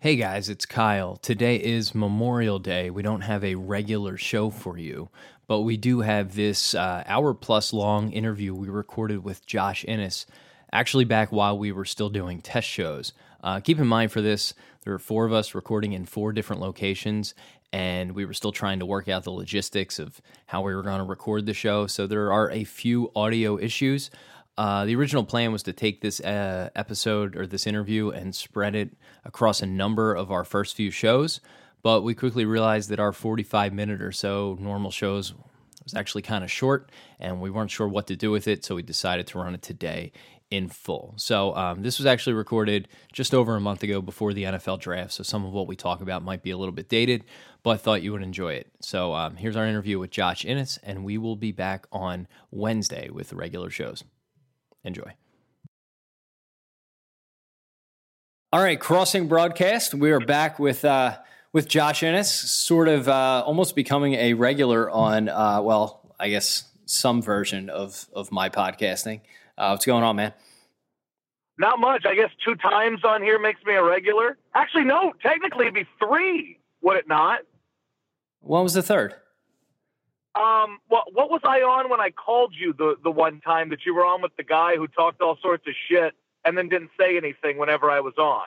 Hey guys, it's Kyle. Today is Memorial Day. We don't have a regular show for you, but we do have this uh, hour plus long interview we recorded with Josh Innes, actually back while we were still doing test shows. Uh, keep in mind for this, there were four of us recording in four different locations, and we were still trying to work out the logistics of how we were going to record the show. So there are a few audio issues. Uh, the original plan was to take this uh, episode or this interview and spread it across a number of our first few shows, but we quickly realized that our 45 minute or so normal shows was actually kind of short, and we weren't sure what to do with it, so we decided to run it today in full. So um, this was actually recorded just over a month ago before the NFL draft, so some of what we talk about might be a little bit dated, but I thought you would enjoy it. So um, here's our interview with Josh Innes, and we will be back on Wednesday with the regular shows. Enjoy. All right, crossing broadcast. We are back with uh, with Josh Innes, sort of uh, almost becoming a regular on. Uh, well, I guess some version of of my podcasting. Uh, what's going on, man? Not much. I guess two times on here makes me a regular. Actually, no. Technically, it'd be three, would it not? What was the third? Um, what what was I on when I called you the the one time that you were on with the guy who talked all sorts of shit and then didn't say anything whenever I was on?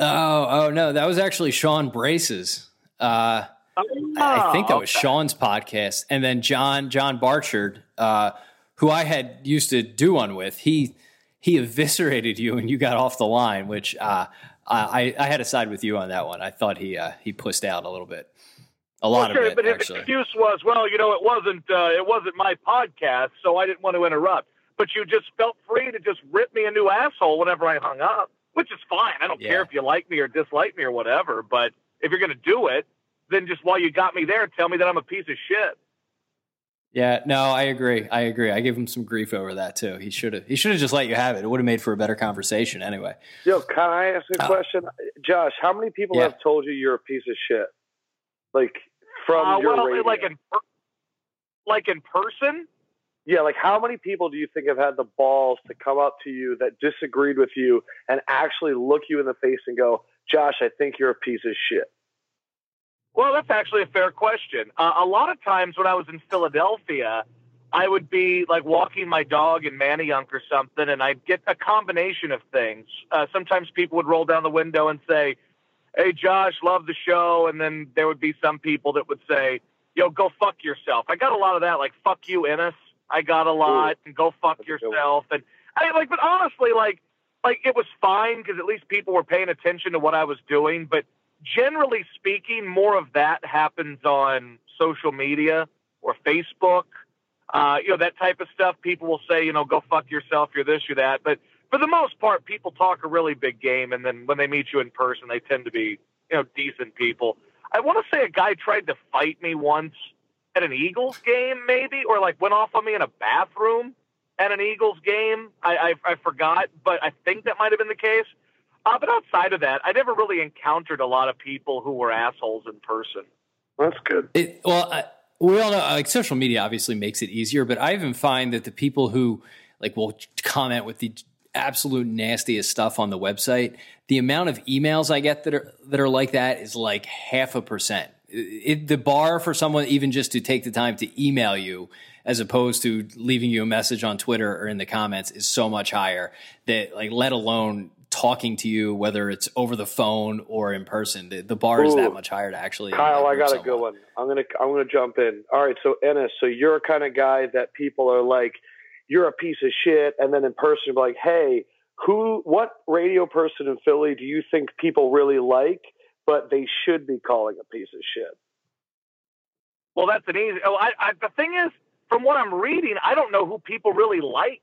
Oh, oh no, that was actually Sean Brace's. Uh, oh, I think that was okay. Sean's podcast, and then John John Barchard, uh, who I had used to do one with, he he eviscerated you and you got off the line, which uh, I I had to side with you on that one. I thought he uh, he pushed out a little bit. A lot well, sure, of it, but actually. his excuse was, well, you know, it wasn't uh, it wasn't my podcast, so I didn't want to interrupt. But you just felt free to just rip me a new asshole whenever I hung up, which is fine. I don't yeah. care if you like me or dislike me or whatever. But if you're going to do it, then just while you got me there, tell me that I'm a piece of shit. Yeah, no, I agree. I agree. I gave him some grief over that too. He should have. He should have just let you have it. It would have made for a better conversation anyway. Yo, can I ask a uh, question, Josh? How many people yeah. have told you you're a piece of shit? Like from uh, your well, radio? like in like in person. Yeah, like how many people do you think have had the balls to come up to you that disagreed with you and actually look you in the face and go, "Josh, I think you're a piece of shit." Well, that's actually a fair question. Uh, a lot of times when I was in Philadelphia, I would be like walking my dog in Manayunk or something, and I'd get a combination of things. Uh, sometimes people would roll down the window and say, hey, Josh, love the show. And then there would be some people that would say, yo, go fuck yourself. I got a lot of that, like, fuck you, Innes. I got a lot, and go fuck That's yourself. And I like, but honestly, like, like it was fine because at least people were paying attention to what I was doing. But generally speaking, more of that happens on social media or Facebook. Uh, you know, that type of stuff. People will say, you know, go fuck yourself. You're this, you're that. But for the most part, people talk a really big game, and then when they meet you in person, they tend to be you know decent people. I want to say a guy tried to fight me once at an Eagles game, maybe, or like went off on me in a bathroom at an Eagles game. I I, I forgot, but I think that might have been the case. Uh, but outside of that, I never really encountered a lot of people who were assholes in person. That's good. It, well, I, we all know like social media obviously makes it easier, but I even find that the people who like will comment with the absolute nastiest stuff on the website. The amount of emails I get that are that are like that is like half a percent. It, the bar for someone even just to take the time to email you as opposed to leaving you a message on Twitter or in the comments is so much higher that like let alone talking to you whether it's over the phone or in person the, the bar Ooh. is that much higher to actually Kyle I got someone. a good one I'm gonna I'm gonna jump in all right so Innes so you're a kind of guy that people are like you're a piece of shit, and then in person be like, hey, who, what radio person in Philly do you think people really like, but they should be calling a piece of shit? Well, that's an easy. Oh, I, I, the thing is, from what I'm reading, I don't know who people really like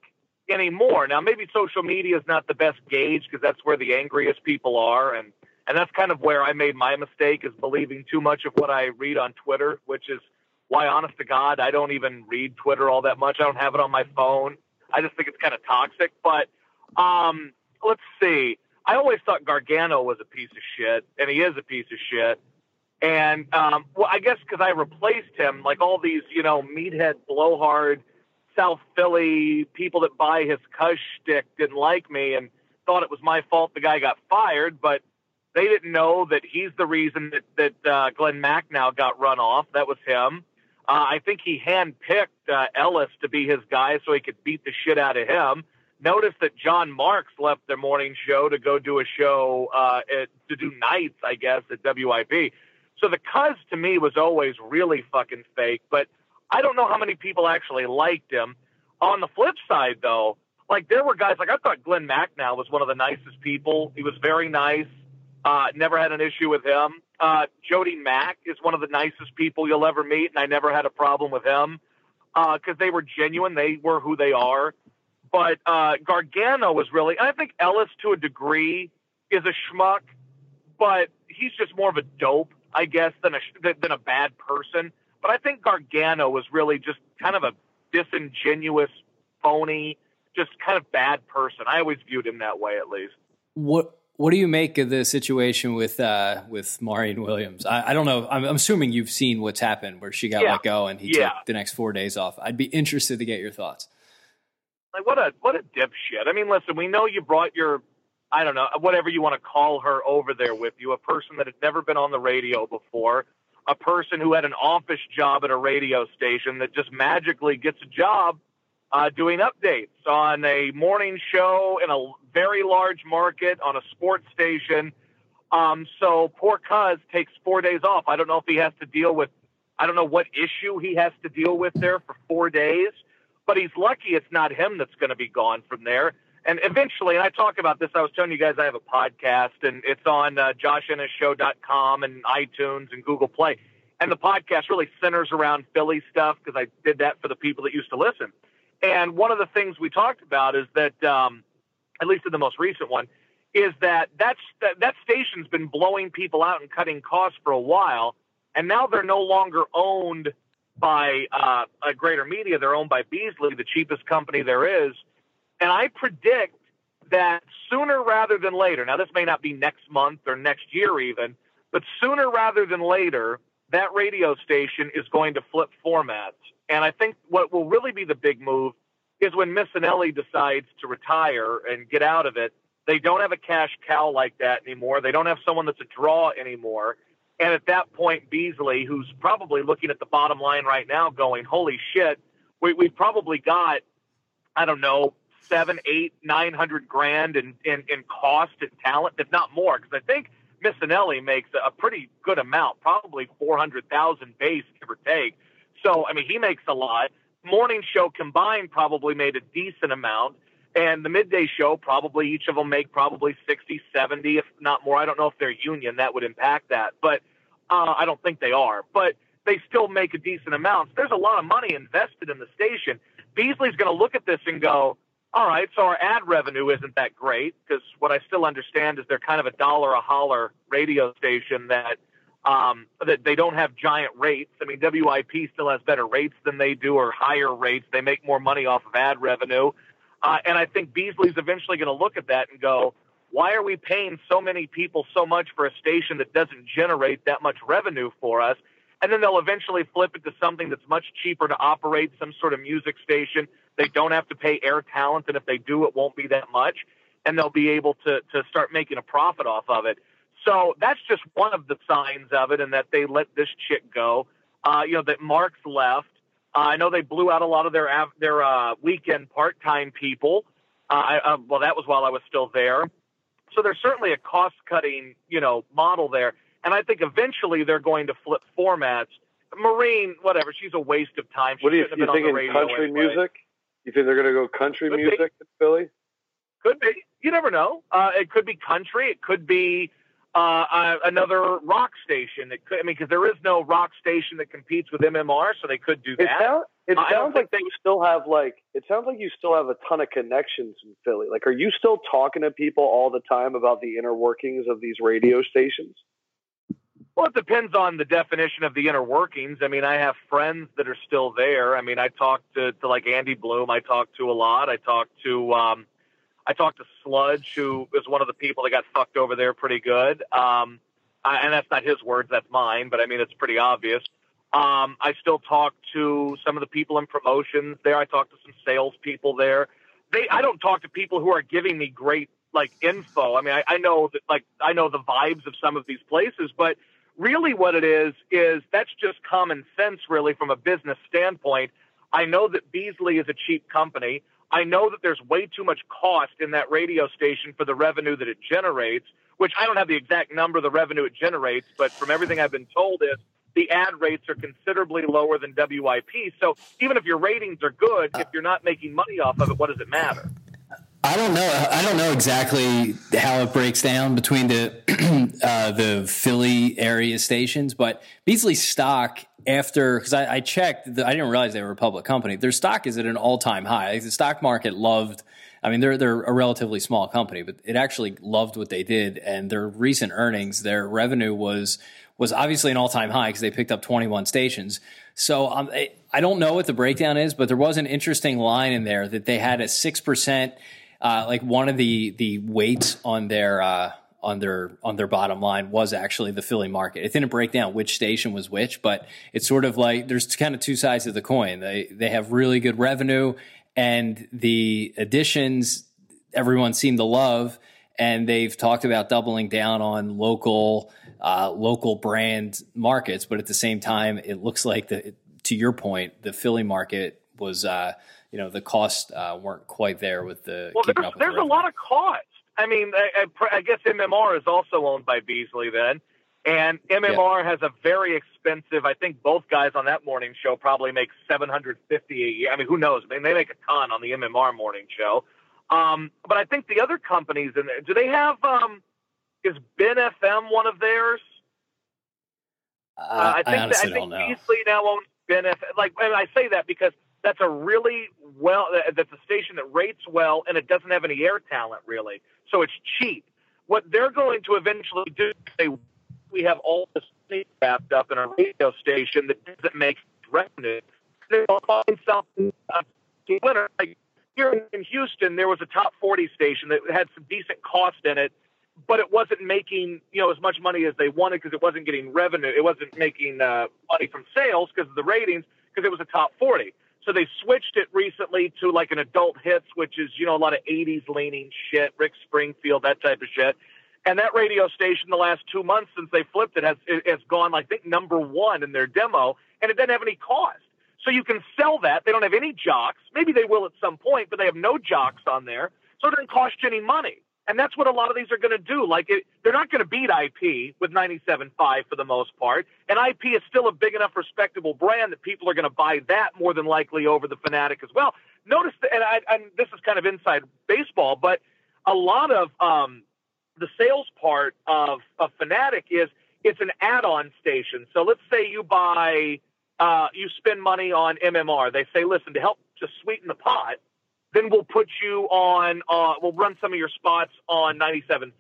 anymore. Now, maybe social media is not the best gauge because that's where the angriest people are, and and that's kind of where I made my mistake is believing too much of what I read on Twitter, which is why, honest to God, I don't even read Twitter all that much. I don't have it on my phone. I just think it's kind of toxic. But um, let's see. I always thought Gargano was a piece of shit, and he is a piece of shit. And um, well, I guess because I replaced him, like all these, you know, meathead, blowhard, South Philly people that buy his cush stick didn't like me and thought it was my fault the guy got fired. But They didn't know that he's the reason that that uh, Glenn Macnow got run off. That was him. Uh, I think he handpicked uh, Ellis to be his guy so he could beat the shit out of him. Notice that John Marks left their morning show to go do a show uh, at, to do nights, I guess, at WIP. So the cuz to me was always really fucking fake, but I don't know how many people actually liked him. On the flip side, though, like there were guys like I thought Glenn Macnow was one of the nicest people. He was very nice. Uh, never had an issue with him. Uh, Jody Mac is one of the nicest people you'll ever meet, and I never had a problem with him because uh, they were genuine. They were who they are. But uh, Gargano was really, I think Ellis to a degree is a schmuck, but he's just more of a dope, I guess, than a than a bad person. But I think Gargano was really just kind of a disingenuous, phony, just kind of bad person. I always viewed him that way, at least. What what do you make of the situation with uh, with Marion Williams? I, I don't know. I'm, I'm, assuming you've seen what's happened where she got yeah. let go and he yeah. took the next four days off. I'd be interested to get your thoughts. Like what a what a dipshit. I mean, listen, we know you brought your I don't know whatever you want to call her over there with you, a person that had never been on the radio before, a person who had an office job at a radio station that just magically gets a job uh, doing updates on a morning show in a very large market on a sports station. Um, so poor Cuz takes four days off. I don't know if he has to deal with, I don't know what issue he has to deal with there for four days, but he's lucky it's not him that's going to be gone from there. And eventually, and I talk about this, I was telling you guys I have a podcast and it's on uh, joshinnesshow.com and iTunes and Google Play. And the podcast really centers around Philly stuff because I did that for the people that used to listen. And one of the things we talked about is that, um, at least in the most recent one, is that that's, that, that station's been blowing people out and cutting costs for a while. And now they're no longer owned by uh, a greater media. They're owned by Beasley, the cheapest company there is. And I predict that sooner rather than later, now this may not be next month or next year even, but sooner rather than later, that radio station is going to flip formats. And I think what will really be the big move is when Missanelli decides to retire and get out of it. They don't have a cash cow like that anymore. They don't have someone that's a draw anymore. And at that point, Beasley, who's probably looking at the bottom line right now, going, "Holy shit, we, we've probably got, I don't know, seven, eight, nine hundred grand in, in in cost and talent, if not more." Because I think Missanelli makes a pretty good amount, probably four hundred thousand base, give or take. So, I mean, he makes a lot. Morning show combined probably made a decent amount. And the midday show, probably each of them make probably 60, 70, if not more. I don't know if they're union, that would impact that. But uh, I don't think they are. But they still make a decent amount. There's a lot of money invested in the station. Beasley's going to look at this and go, all right, so our ad revenue isn't that great because what I still understand is they're kind of a dollar a holler radio station that – um, that they don't have giant rates. I mean, WIP still has better rates than they do or higher rates. They make more money off of ad revenue. Uh, and I think Beasley's eventually going to look at that and go, why are we paying so many people so much for a station that doesn't generate that much revenue for us? And then they'll eventually flip it to something that's much cheaper to operate, some sort of music station. They don't have to pay air talent, and if they do, it won't be that much. And they'll be able to, to start making a profit off of it. So that's just one of the signs of it, and that they let this chick go. Uh, you know that Marks left. Uh, I know they blew out a lot of their their uh, weekend part time people. Uh, I, uh, well, that was while I was still there. So there's certainly a cost cutting you know model there, and I think eventually they're going to flip formats. Marine, whatever, she's a waste of time. She what do you, you think in country anyway. music? You think they're going to go country could music be. in Philly? Could be. You never know. Uh, it could be country. It could be uh, uh, another rock station. That could, I mean, because there is no rock station that competes with MMR, so they could do that. It, sound, it sounds like they you still have like it sounds like you still have a ton of connections in Philly. Like, are you still talking to people all the time about the inner workings of these radio stations? Well, it depends on the definition of the inner workings. I mean, I have friends that are still there. I mean, I talk to, to like Andy Bloom. I talk to a lot. I talk to um, I talked to Sludge, who is one of the people that got fucked over there pretty good. Um, I, and that's not his words, that's mine, but I mean, it's pretty obvious. Um, I still talk to some of the people in promotions there. I talk to some salespeople there. They, I don't talk to people who are giving me great like info. I mean, I, I know that like I know the vibes of some of these places, but really what it is is that's just common sense really from a business standpoint. I know that Beasley is a cheap company. I know that there's way too much cost in that radio station for the revenue that it generates, which I don't have the exact number of the revenue it generates, but from everything I've been told is the ad rates are considerably lower than WIP. So even if your ratings are good, if you're not making money off of it, what does it matter? I don't know. I don't know exactly how it breaks down between the uh, the Philly area stations, but Beasley stock after because I, I, checked, the, I didn't realize they were a public company. Their stock is at an all time high. Like the stock market loved. I mean, they're they're a relatively small company, but it actually loved what they did, and their recent earnings, their revenue was was obviously an all time high because they picked up 21 stations. So um, I, I don't know what the breakdown is, but there was an interesting line in there that they had a six percent uh, like one of the the weights on their uh, on their on their bottom line was actually the Philly market. It didn't break down which station was which, but it's sort of like there's kind of two sides of the coin. They they have really good revenue, and the additions everyone seemed to love, and they've talked about doubling down on local uh, local brand markets. But at the same time, it looks like the to your point, the Philly market was uh, you know the costs uh, weren't quite there with the. Well, there's, there's a lot of cost. I mean, I, I, I, guess MMR is also owned by Beasley then, and MMR yeah. has a very expensive. I think both guys on that morning show probably make seven hundred fifty a year. I mean, who knows? I mean, they make a ton on the MMR morning show. Um, but I think the other companies in there, do they have? Um, is Ben FM one of theirs? Uh, uh, I think I, that, I think Beasley now owns Ben FM. Like, and I say that because that's a really well that's a station that rates well and it doesn't have any air talent really. So it's cheap. What they're going to eventually do is we have all this wrapped up in a radio station that doesn't make revenue. They'll find something uh, winner like here in Houston there was a top 40 station that had some decent cost in it but it wasn't making you know as much money as they wanted because it wasn't getting revenue. It wasn't making uh, money from sales because of the ratings because it was a top 40 so they switched it recently to like an adult hits, which is, you know, a lot of 80s leaning shit, Rick Springfield, that type of shit. And that radio station, the last two months since they flipped it, has it has gone, I think, number one in their demo, and it doesn't have any cost. So you can sell that. They don't have any jocks. Maybe they will at some point, but they have no jocks on there, so it doesn't cost you any money. And that's what a lot of these are going to do. Like it, they're not going to beat IP with 97.5 for the most part. And IP is still a big enough, respectable brand that people are going to buy that more than likely over the Fanatic as well. Notice and, I, and this is kind of inside baseball, but a lot of um, the sales part of, of Fanatic is it's an add-on station. So let's say you buy, uh, you spend money on MMR. They say, listen, to help to sweeten the pot, then we'll put you on, uh, we'll run some of your spots on 97.5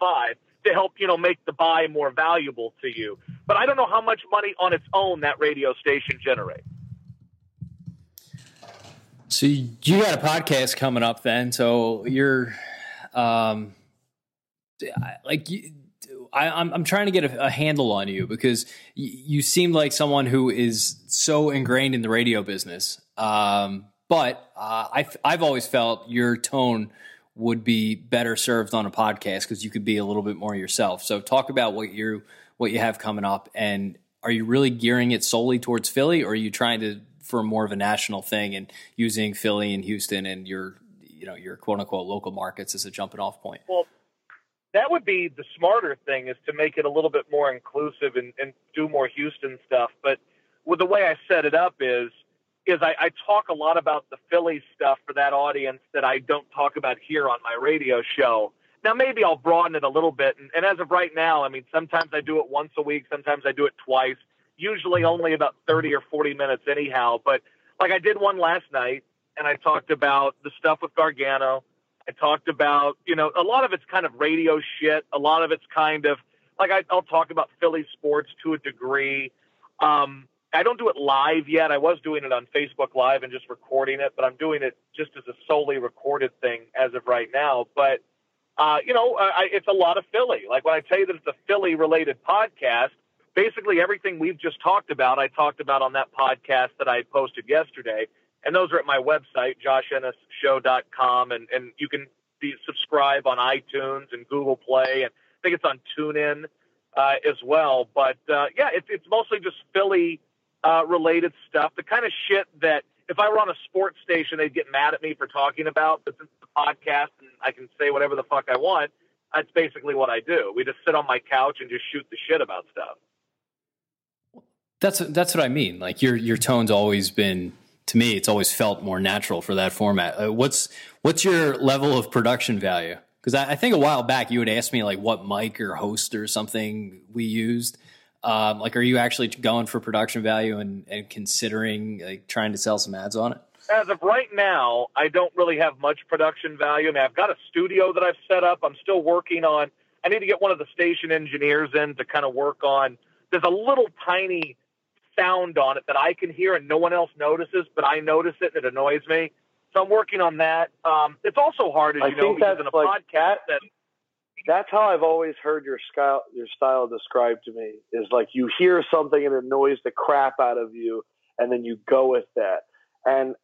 to help, you know, make the buy more valuable to you. But I don't know how much money on its own that radio station generates. So you got a podcast coming up then. So you're, um, like, I, am I'm trying to get a, a handle on you because you seem like someone who is so ingrained in the radio business. Um, but uh, I've, I've always felt your tone would be better served on a podcast because you could be a little bit more yourself. So talk about what you what you have coming up, and are you really gearing it solely towards Philly, or are you trying to for more of a national thing and using Philly and Houston and your you know your quote unquote local markets as a jumping off point? Well, that would be the smarter thing is to make it a little bit more inclusive and, and do more Houston stuff. But the way I set it up is is I, I talk a lot about the Philly stuff for that audience that I don't talk about here on my radio show. Now, maybe I'll broaden it a little bit. And, and as of right now, I mean, sometimes I do it once a week, sometimes I do it twice, usually only about 30 or 40 minutes, anyhow. But like I did one last night, and I talked about the stuff with Gargano. I talked about, you know, a lot of it's kind of radio shit. A lot of it's kind of like I, I'll talk about Philly sports to a degree. Um, I don't do it live yet. I was doing it on Facebook Live and just recording it, but I'm doing it just as a solely recorded thing as of right now. But uh, you know, I, it's a lot of Philly. Like when I tell you that it's a Philly related podcast, basically everything we've just talked about, I talked about on that podcast that I posted yesterday. And those are at my website, joshinnesshow.com. And, and you can the subscribe on iTunes and Google Play, and I think it's on TuneIn uh, as well. But uh, yeah, it's mostly just Philly uh, related stuff, the kind of shit that if I were on a sports station, they'd get mad at me for talking about. But since it's a podcast and I can say whatever the fuck I want, that's basically what I do. We just sit on my couch and just shoot the shit about stuff. That's that's what I mean. Like your your tone's always been to me. It's always felt more natural for that format. Uh, what's what's your level of production value? Because I, I, think a while back you had asked me like what mic or host or something we used. Um, like, are you actually going for production value and, and considering like trying to sell some ads on it? As of right now, I don't really have much production value. I mean, I've got a studio that I've set up. I'm still working on. I need to get one of the station engineers in to kind of work on. There's a little tiny sound on it that I can hear and no one else notices, but I notice it and it annoys me. So I'm working on that. Um, it's also hard, as I you know, because in a like podcast that, that's how I've always heard your style your style described to me is like you hear something and it annoys the crap out of you, and then you go with that. And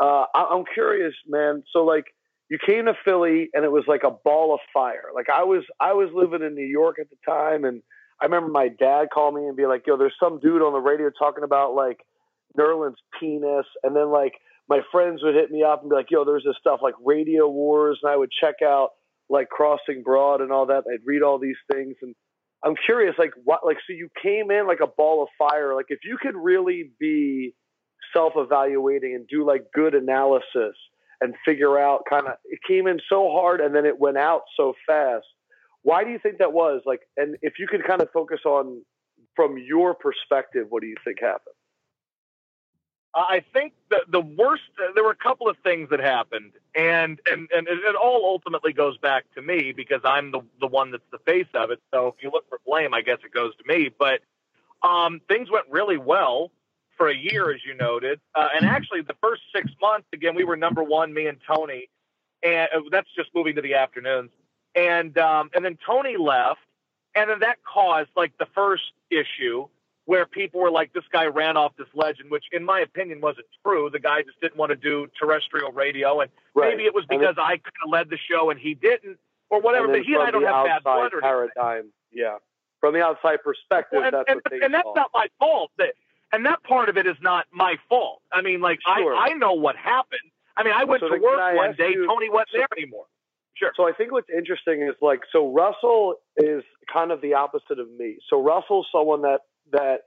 uh, I, I'm curious, man. So like you came to Philly and it was like a ball of fire. Like I was I was living in New York at the time and I remember my dad called me and be like, "Yo, there's some dude on the radio talking about like Nerlens' penis," and then like my friends would hit me up and be like, "Yo, there's this stuff like Radio Wars," and I would check out like Crossing Broad and all that. I'd read all these things, and I'm curious, like what, like so you came in like a ball of fire. Like if you could really be self-evaluating and do like good analysis and figure out kind of it came in so hard and then it went out so fast why do you think that was? Like, and if you could kind of focus on from your perspective, what do you think happened? I think the the worst. There were a couple of things that happened, and and and it all ultimately goes back to me because I'm the the one that's the face of it. So if you look for blame, I guess it goes to me. But um, things went really well for a year, as you noted, uh, and actually the first six months, again, we were number one, me and Tony, and uh, that's just moving to the afternoons and um, and then Tony left, and then that caused like the first issue where people were like, "This guy ran off this legend," which, in my opinion, wasn't true. The guy just didn't want to do terrestrial radio, and right. maybe it was because I kind of led the show and he didn't, or whatever. But he and I don't have bad blood or paradigm. Yeah, from the outside perspective, well, and, that's and, and that's not my fault. That and that part of it is not my fault. I mean, like sure. I I know what happened. I mean, I went so to work one day. You, Tony wasn't so, there anymore. Sure. So I think what's interesting is like so Russell is kind of the opposite of me. So Russell's someone that that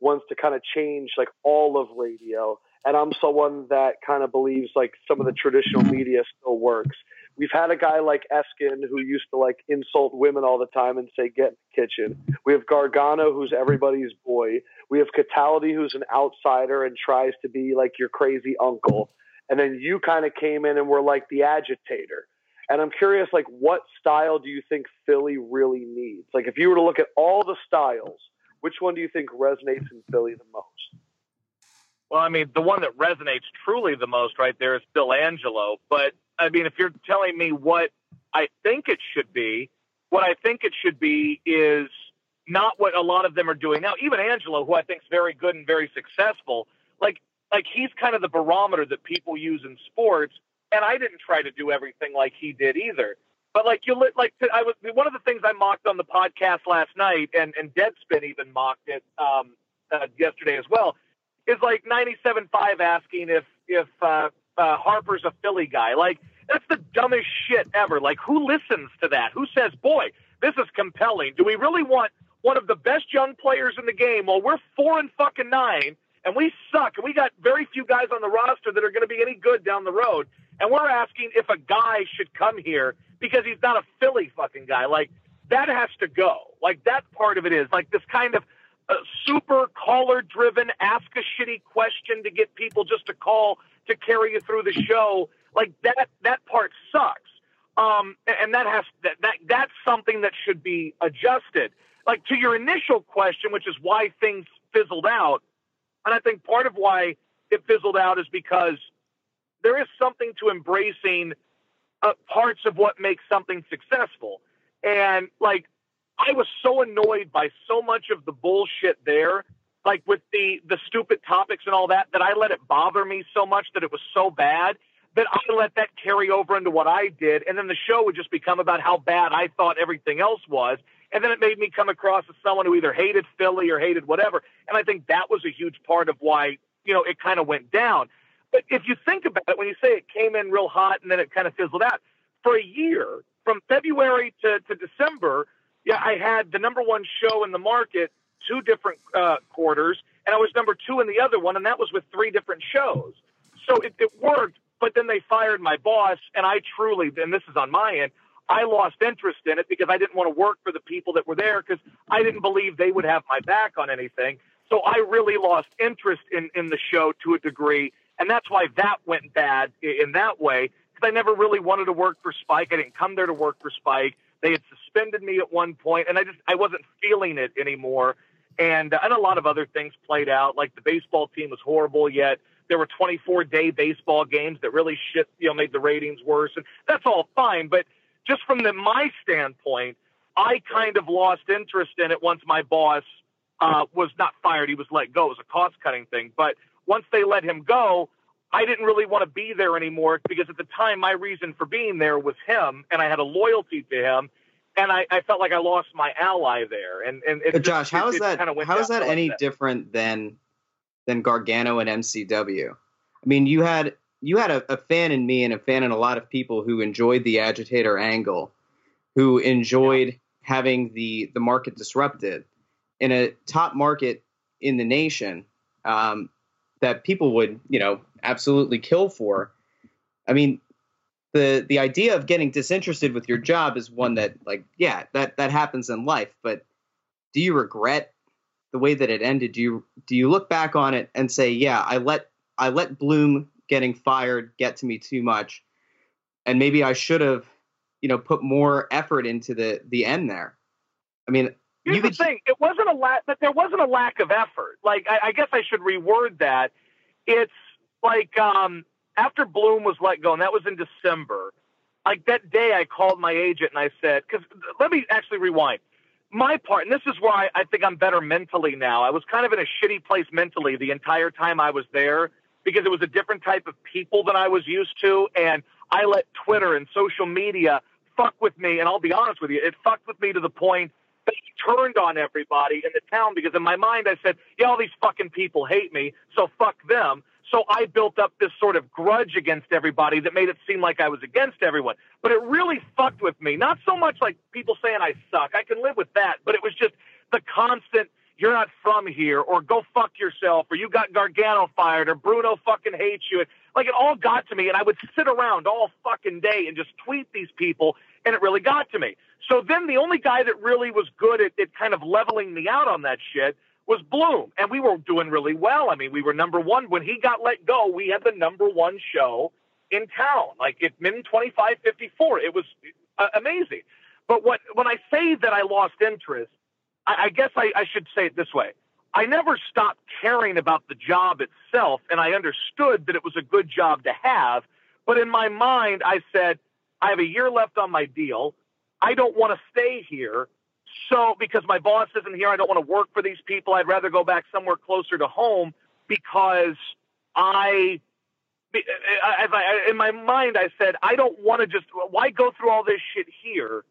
wants to kind of change like all of radio, and I'm someone that kind of believes like some of the traditional media still works. We've had a guy like Eskin who used to like insult women all the time and say get in the kitchen. We have Gargano who's everybody's boy. We have Cataldi who's an outsider and tries to be like your crazy uncle. And then you kind of came in and were like the agitator and I'm curious, like, what style do you think Philly really needs? Like, if you were to look at all the styles, which one do you think resonates in Philly the most? Well, I mean, the one that resonates truly the most right there is Phil Angelo. But I mean, if you're telling me what I think it should be, what I think it should be is not what a lot of them are doing now. Even Angelo, who I think is very good and very successful, like like he's kind of the barometer that people use in sports and I didn't try to do everything like he did either. But like you like I was one of the things I mocked on the podcast last night, and and Deadspin even mocked it um, uh, yesterday as well. Is like ninety seven five asking if if uh, uh, Harper's a Philly guy. Like that's the dumbest shit ever. Like who listens to that? Who says, "Boy, this is compelling"? Do we really want one of the best young players in the game? Well, we're four and fucking nine, and we suck, and we got very few guys on the roster that are going to be any good down the road. And we're asking if a guy should come here because he's not a Philly fucking guy. Like, that has to go. Like, that part of it is like this kind of uh, super caller driven, ask a shitty question to get people just to call to carry you through the show. Like, that, that part sucks. Um, and that has that, that that's something that should be adjusted. Like to your initial question, which is why things fizzled out, and I think part of why it fizzled out is because there is something to embracing uh, parts of what makes something successful. And like, I was so annoyed by so much of the bullshit there, like with the the stupid topics and all that, that I let it bother me so much that it was so bad that I let that carry over into what I did. And then the show would just become about how bad I thought everything else was. And then it made me come across as someone who either hated Philly or hated whatever. And I think that was a huge part of why, you know, it kind of went down. But if you think about it, when you say it came in real hot and then it kind of fizzled out, for a year, from February to, to December, yeah, I had the number one show in the market two different uh, quarters, and I was number two in the other one, and that was with three different shows. So it, it worked, but then they fired my boss, and I truly, and this is on my end, I lost interest in it because I didn't want to work for the people that were there because I didn't believe they would have my back on anything. So I really lost interest in, in the show to a degree. And that's why that went bad in that way because I never really wanted to work for Spike. I didn't come there to work for Spike. They had suspended me at one point, and I just I wasn't feeling it anymore. And and a lot of other things played out. Like the baseball team was horrible. Yet there were 24 day baseball games that really shit you know made the ratings worse, and that's all fine. But just from the my standpoint, I kind of lost interest in it once my boss uh, was not fired. He was let go. It was a cost cutting thing. But once they let him go, I didn't really want to be there anymore because at the time my reason for being there was him, and I had a loyalty to him, and I, I felt like I lost my ally there. And and it, Josh, how is that? How is that any that. different than than Gargano and MCW? I mean, you had you had a, a fan in me and a fan in a lot of people who enjoyed the agitator angle, who enjoyed yeah. having the the market disrupted in a top market in the nation. Um, that people would, you know, absolutely kill for. I mean, the the idea of getting disinterested with your job is one that, like, yeah, that that happens in life. But do you regret the way that it ended? Do you do you look back on it and say, yeah, I let I let Bloom getting fired get to me too much, and maybe I should have, you know, put more effort into the the end there. I mean, Here's you the thing: it wasn't a lack, but there wasn't a lack of effort. Like I, I guess I should reword that. It's like um, after Bloom was let go, and that was in December. Like that day, I called my agent and I said, "Because let me actually rewind." My part, and this is why I think I'm better mentally now. I was kind of in a shitty place mentally the entire time I was there because it was a different type of people than I was used to, and I let Twitter and social media fuck with me. And I'll be honest with you, it fucked with me to the point they turned on everybody in the town because in my mind I said, yeah, all these fucking people hate me, so fuck them. So I built up this sort of grudge against everybody that made it seem like I was against everyone. But it really fucked with me. Not so much like people saying I suck. I can live with that. But it was just the constant, you're not from here, or go fuck yourself, or you got Gargano fired, or Bruno fucking hates you. Like it all got to me. And I would sit around all fucking day and just tweet these people. And it really got to me. So then the only guy that really was good at, at kind of leveling me out on that shit was Bloom. And we were doing really well. I mean, we were number one. When he got let go, we had the number one show in town, like at Min 2554. It was uh, amazing. But what, when I say that I lost interest, I, I guess I, I should say it this way. I never stopped caring about the job itself, and I understood that it was a good job to have. But in my mind, I said, I have a year left on my deal. I don't want to stay here. So, because my boss isn't here, I don't want to work for these people. I'd rather go back somewhere closer to home because I, as I, in my mind, I said, I don't want to just, why go through all this shit here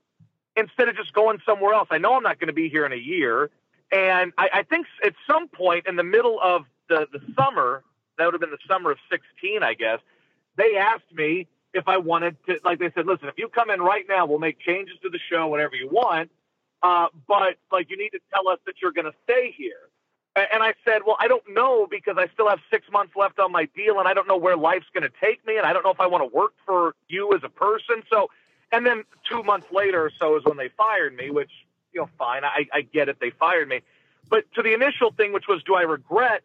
instead of just going somewhere else? I know I'm not going to be here in a year. And I, I think at some point in the middle of the, the summer, that would have been the summer of 16, I guess, they asked me if I wanted to, like they said, listen, if you come in right now, we'll make changes to the show, whatever you want. Uh, but like, you need to tell us that you're going to stay here. And I said, well, I don't know because I still have six months left on my deal and I don't know where life's going to take me. And I don't know if I want to work for you as a person. So, and then two months later or so is when they fired me, which, you know, fine. I, I get it. They fired me. But to the initial thing, which was, do I regret?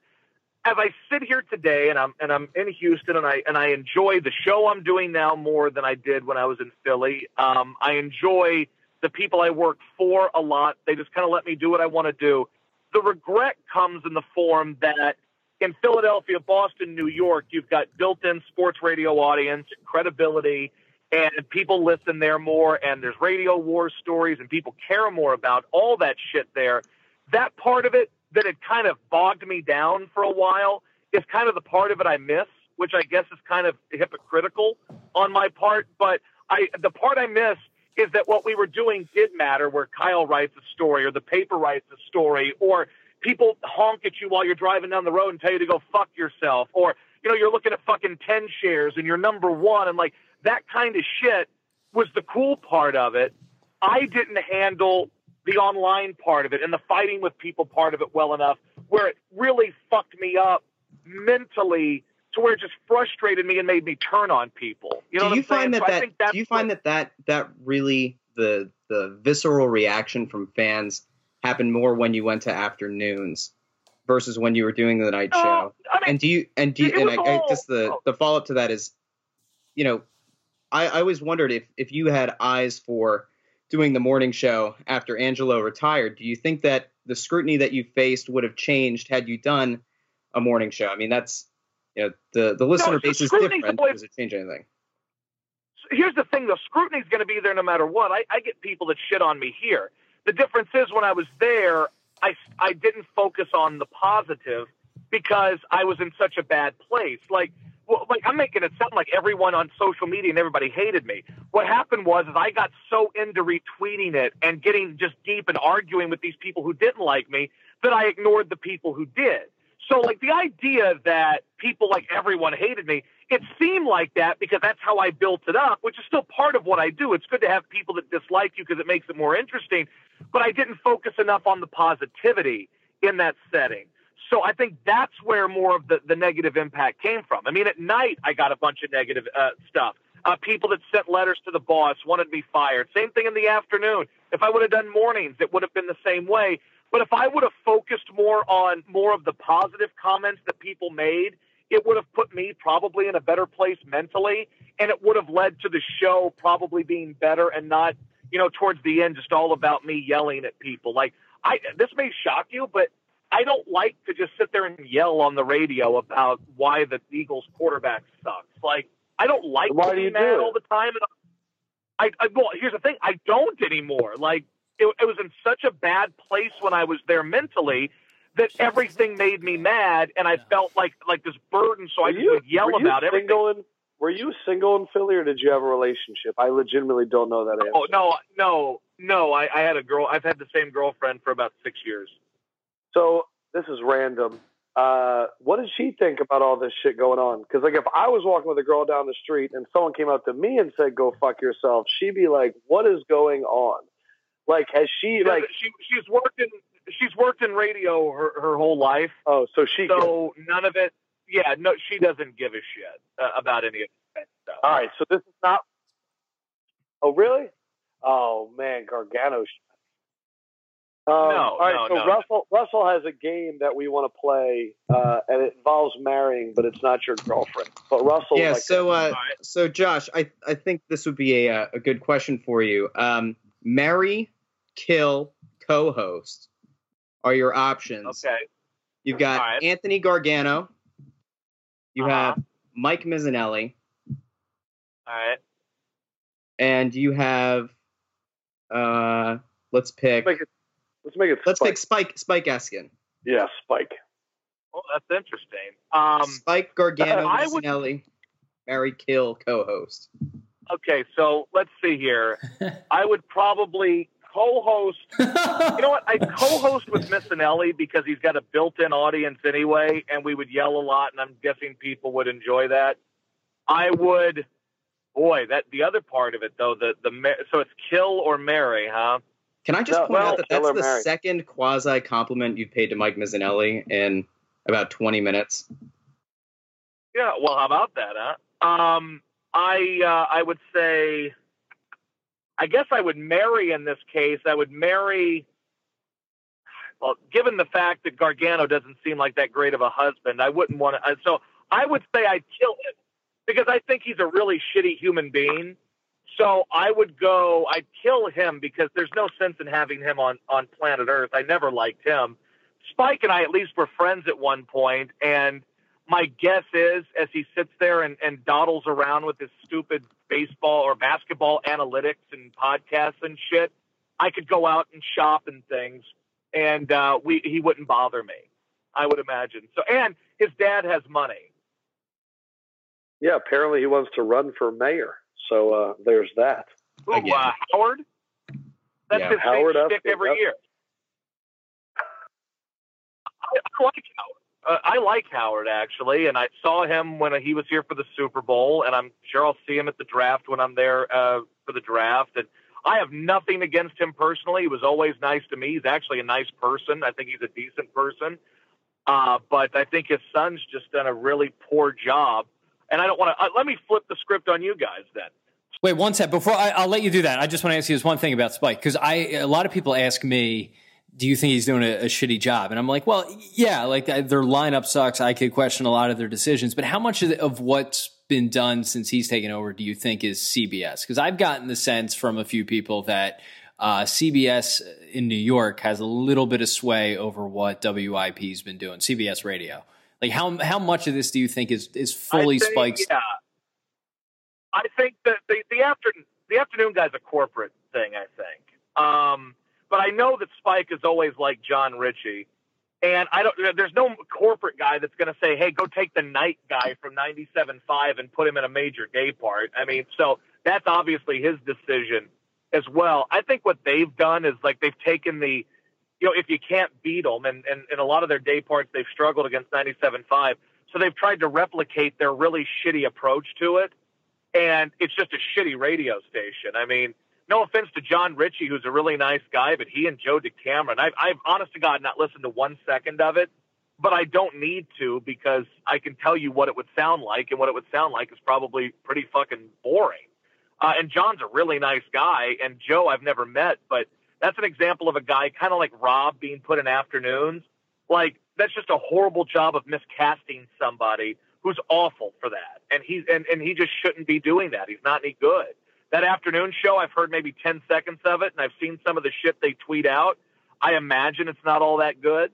as I sit here today and I'm and I'm in Houston and I and I enjoy the show I'm doing now more than I did when I was in Philly. Um, I enjoy the people I work for a lot. They just kind of let me do what I want to do. The regret comes in the form that in Philadelphia, Boston, New York, you've got built-in sports radio audience, credibility, and people listen there more. And there's radio war stories, and people care more about all that shit there. That part of it that had kind of bogged me down for a while is kind of the part of it I miss which I guess is kind of hypocritical on my part. But I, the part I miss is that what we were doing did matter, where Kyle writes a story or the paper writes a story or people honk at you while you're driving down the road and tell you to go fuck yourself or, you know, you're looking at fucking 10 shares and you're number one and like that kind of shit was the cool part of it. I didn't handle the online part of it and the fighting with people part of it well enough where it really fucked me up mentally to where it just frustrated me and made me turn on people. You know do you find saying? that, so that do you find what, that that that really the the visceral reaction from fans happened more when you went to afternoons versus when you were doing the night uh, show? I mean, and do you and do you, and I, all, I guess the the follow up to that is, you know, I, I always wondered if if you had eyes for doing the morning show after Angelo retired. Do you think that the scrutiny that you faced would have changed had you done a morning show? I mean, that's you know the the listener no, base is different. Always, Does it change anything? Here's the thing: the scrutiny's going to be there no matter what. I, I get people that shit on me here. The difference is when I was there, I I didn't focus on the positive because I was in such a bad place. Like well, like I'm making it sound like everyone on social media and everybody hated me. What happened was is I got so into retweeting it and getting just deep and arguing with these people who didn't like me that I ignored the people who did. So like the idea that people like everyone hated me, it seemed like that because that's how I built it up, which is still part of what I do. It's good to have people that dislike you because it makes it more interesting, but I didn't focus enough on the positivity in that setting. So I think that's where more of the, the negative impact came from. I mean, at night, I got a bunch of negative uh, stuff. Uh, people that sent letters to the boss wanted me fired. Same thing in the afternoon. If I would have done mornings, it would have been the same way. But if I would have focused more on more of the positive comments that people made, it would have put me probably in a better place mentally, and it would have led to the show probably being better and not, you know, towards the end just all about me yelling at people. Like I, this may shock you, but I don't like to just sit there and yell on the radio about why the Eagles quarterback sucks. Like I don't like why to be mad all the time. And I, I well, here's the thing: I don't anymore. Like it, it was in such a bad place when I was there mentally that everything made me mad, and I felt like like this burden. So were I you, would yell about everything. In, were you single in Philly, or did you have a relationship? I legitimately don't know that oh, answer. Oh no, no, no. I, I had a girl. I've had the same girlfriend for about six years. So this is random. Uh, what did she think about all this shit going on? Because like if I was walking with a girl down the street and someone came up to me and said, "Go fuck yourself," she'd be like, "What is going on?" Like has she like she she's worked in she's worked in radio her her whole life. Oh, so she so can. none of it. Yeah, no, she doesn't give a shit uh, about any of that stuff. All right, so this is not. Oh really? Oh man, Gargano um, no, all right, no, so no, Russell Russell has a game that we want to play, uh, and it involves marrying, but it's not your girlfriend. But Russell, yeah. Like so, uh, so Josh, I I think this would be a a good question for you. Um, marry, kill, co-host are your options. Okay. You've got right. Anthony Gargano. You uh-huh. have Mike Missanelli. All right. And you have, uh, let's pick. Make it Let's make it. Let's Spike. pick Spike Spike Eskin. Yeah, Spike. Oh, that's interesting. Um, Spike Gargano, I would, Nelly, Mary Kill co-host. Okay, so let's see here. I would probably co-host. you know what? I co-host with Missanelli because he's got a built-in audience anyway, and we would yell a lot, and I'm guessing people would enjoy that. I would. Boy, that the other part of it though, the the so it's kill or marry, huh? Can I just no, point out that that's the second quasi compliment you've paid to Mike Missanelli in about 20 minutes? Yeah, well, how about that, huh? Um, I uh, I would say, I guess I would marry in this case. I would marry. Well, given the fact that Gargano doesn't seem like that great of a husband, I wouldn't want to. So I would say I'd kill him because I think he's a really shitty human being. So I would go, I'd kill him because there's no sense in having him on, on planet Earth. I never liked him. Spike and I at least were friends at one point, and my guess is as he sits there and, and dawdles around with his stupid baseball or basketball analytics and podcasts and shit, I could go out and shop and things, and uh, we he wouldn't bother me. I would imagine. So, and his dad has money. Yeah, apparently he wants to run for mayor. So uh, there's that. Ooh, uh, Howard. That's yeah. his Howard same stick every year. I, I like Howard. Uh, I like Howard actually, and I saw him when he was here for the Super Bowl, and I'm sure I'll see him at the draft when I'm there uh, for the draft. And I have nothing against him personally. He was always nice to me. He's actually a nice person. I think he's a decent person. Uh, but I think his son's just done a really poor job. And I don't want to. Uh, let me flip the script on you guys then. Wait one sec before I, will let you do that. I just want to ask you this one thing about Spike because I a lot of people ask me, do you think he's doing a, a, shitty job? And I'm like, well, yeah, like their lineup sucks. I could question a lot of their decisions, but how much of, of what's been done since he's taken over do you think is CBS? Because I've gotten the sense from a few people that uh, CBS in New York has a little bit of sway over what WIP's been doing. CBS Radio. Like how how much of this do you think is is fully think, Spike's? Yeah, I think that the the afternoon the afternoon guy's a corporate thing. I think, um, but I know that Spike is always like Jon Ritchie, and I don't. There's no corporate guy that's going to say, "Hey, go take the night guy from 97.5 and put him in a major day part." I mean, so that's obviously his decision as well. I think what they've done is like they've taken the, you know, if you can't beat them, and and in a lot of their day parts they've struggled against 97.5, so they've tried to replicate their really shitty approach to it, and it's just a shitty radio station. I mean. No offense to Jon Ritchie, who's a really nice guy, but he and Joe DeCamara, I've, I've honest to God not listened to one second of it but I don't need to because I can tell you what it would sound like, and what it would sound like is probably pretty fucking boring. Uh, and Jon's a really nice guy, and Joe I've never met, but that's an example of a guy kind of like Rob being put in afternoons. Like that's just a horrible job of miscasting somebody who's awful for that, and he's and and he just shouldn't be doing that. He's not any good. That afternoon show, I've heard maybe ten seconds of it, and I've seen some of the shit they tweet out. I imagine it's not all that good.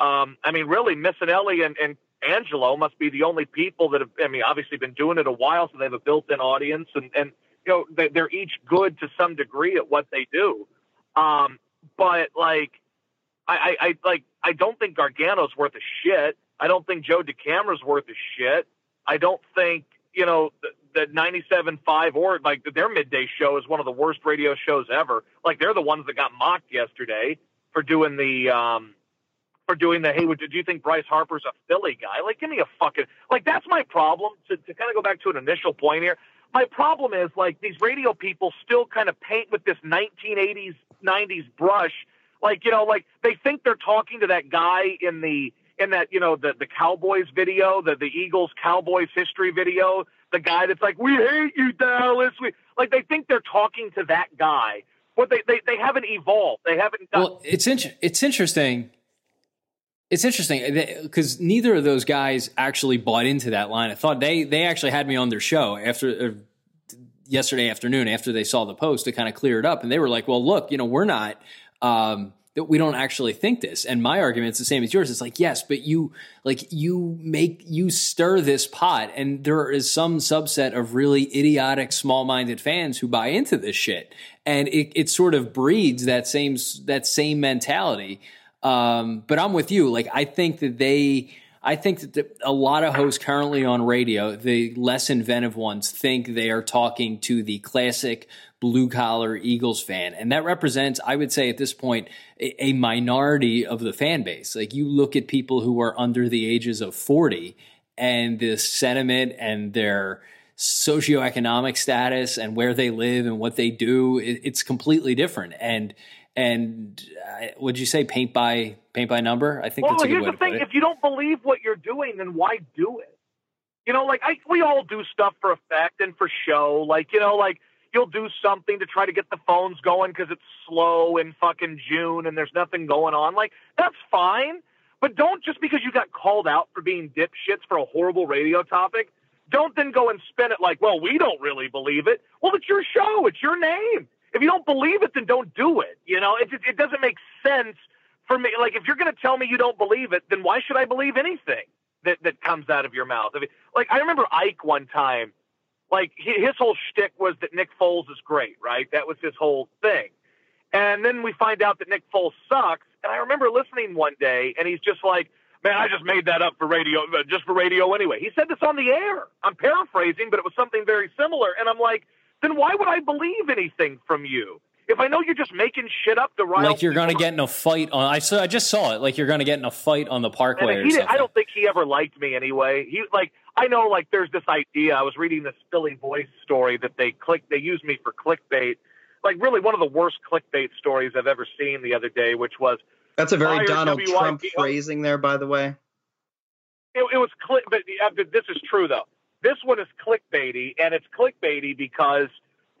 Um, I mean, really, Missanelli and, and Angelo must be the only people that have. I mean, obviously been doing it a while, so they have a built-in audience, and and you know they, they're each good to some degree at what they do. Um, but like, I, I, I like I don't think Gargano's worth a shit. I don't think Joe DeCamara's worth a shit. I don't think you know that 97.5 or like their midday show is one of the worst radio shows ever. Like they're the ones that got mocked yesterday for doing the um for doing the hey, do you think Bryce Harper's a Philly guy? Like, give me a fucking like that's my problem. To to kind of go back to an initial point here, my problem is like these radio people still kind of paint with this 1980s 90s brush. Like you know like they think they're talking to that guy in the in that you know the the cowboys video the the eagles cowboys history video the guy that's like we hate you dallas. We like they think they're talking to that guy. But they they, they haven't evolved. They haven't well it's in, it's interesting it's interesting because neither of those guys actually bought into that line. I thought they they actually had me on their show after uh, yesterday afternoon after they saw the post to kind of clear it up, and they were like, "Well, look, you know, we're not." Um, that we don't actually think this. And my argument is the same as yours. It's like, yes, but you like you make you stir this pot and there is some subset of really idiotic, small-minded fans who buy into this shit. And it, it sort of breeds that same that same mentality um, but I'm with you. Like, I think that they, I think that a lot of hosts currently on radio, the less inventive ones, think they are talking to the classic blue collar Eagles fan. And that represents, I would say at this point, a, a minority of the fan base. Like, you look at people who are under the ages of 40 and the sentiment and their, socioeconomic status and where they live and what they do, it, it's completely different. And and uh, would you say paint by paint by number? I think well, that's a good way the thing: if you don't believe what you're doing, then why do it? You know, like I, we all do stuff for effect and for show. Like you know, like you'll do something to try to get the phones going because it's slow in fucking June and there's nothing going on. Like that's fine, but don't just because you got called out for being dipshits for a horrible radio topic. Don't then go and spin it like, well, we don't really believe it. Well, it's your show. It's your name if you don't believe it, then don't do it. You know, it it doesn't make sense for me. Like if you're going to tell me you don't believe it, then why should I believe anything that that comes out of your mouth? I mean, like I remember Ike one time, like his whole shtick was that Nick Foles is great, right? That was his whole thing. And then we find out that Nick Foles sucks. And I remember listening one day, and he's just like, man, I just made that up for radio, uh, just for radio anyway. He said this on the air. I'm paraphrasing, but it was something very similar. And I'm like, then why would I believe anything from you? If I know you're just making shit up to rile like you're going to get in a fight on, I saw, I just saw it. Like you're going to get in a fight on the Parkway. Did, I don't think he ever liked me anyway. He like I know like there's this idea. I was reading this Philly Voice story that they click they used me for clickbait. Like really one of the worst clickbait stories I've ever seen the other day, which was that's a very Donald Trump phrasing there, by the way. It, it was click, but this is true though. This one is clickbaity, and it's clickbaity because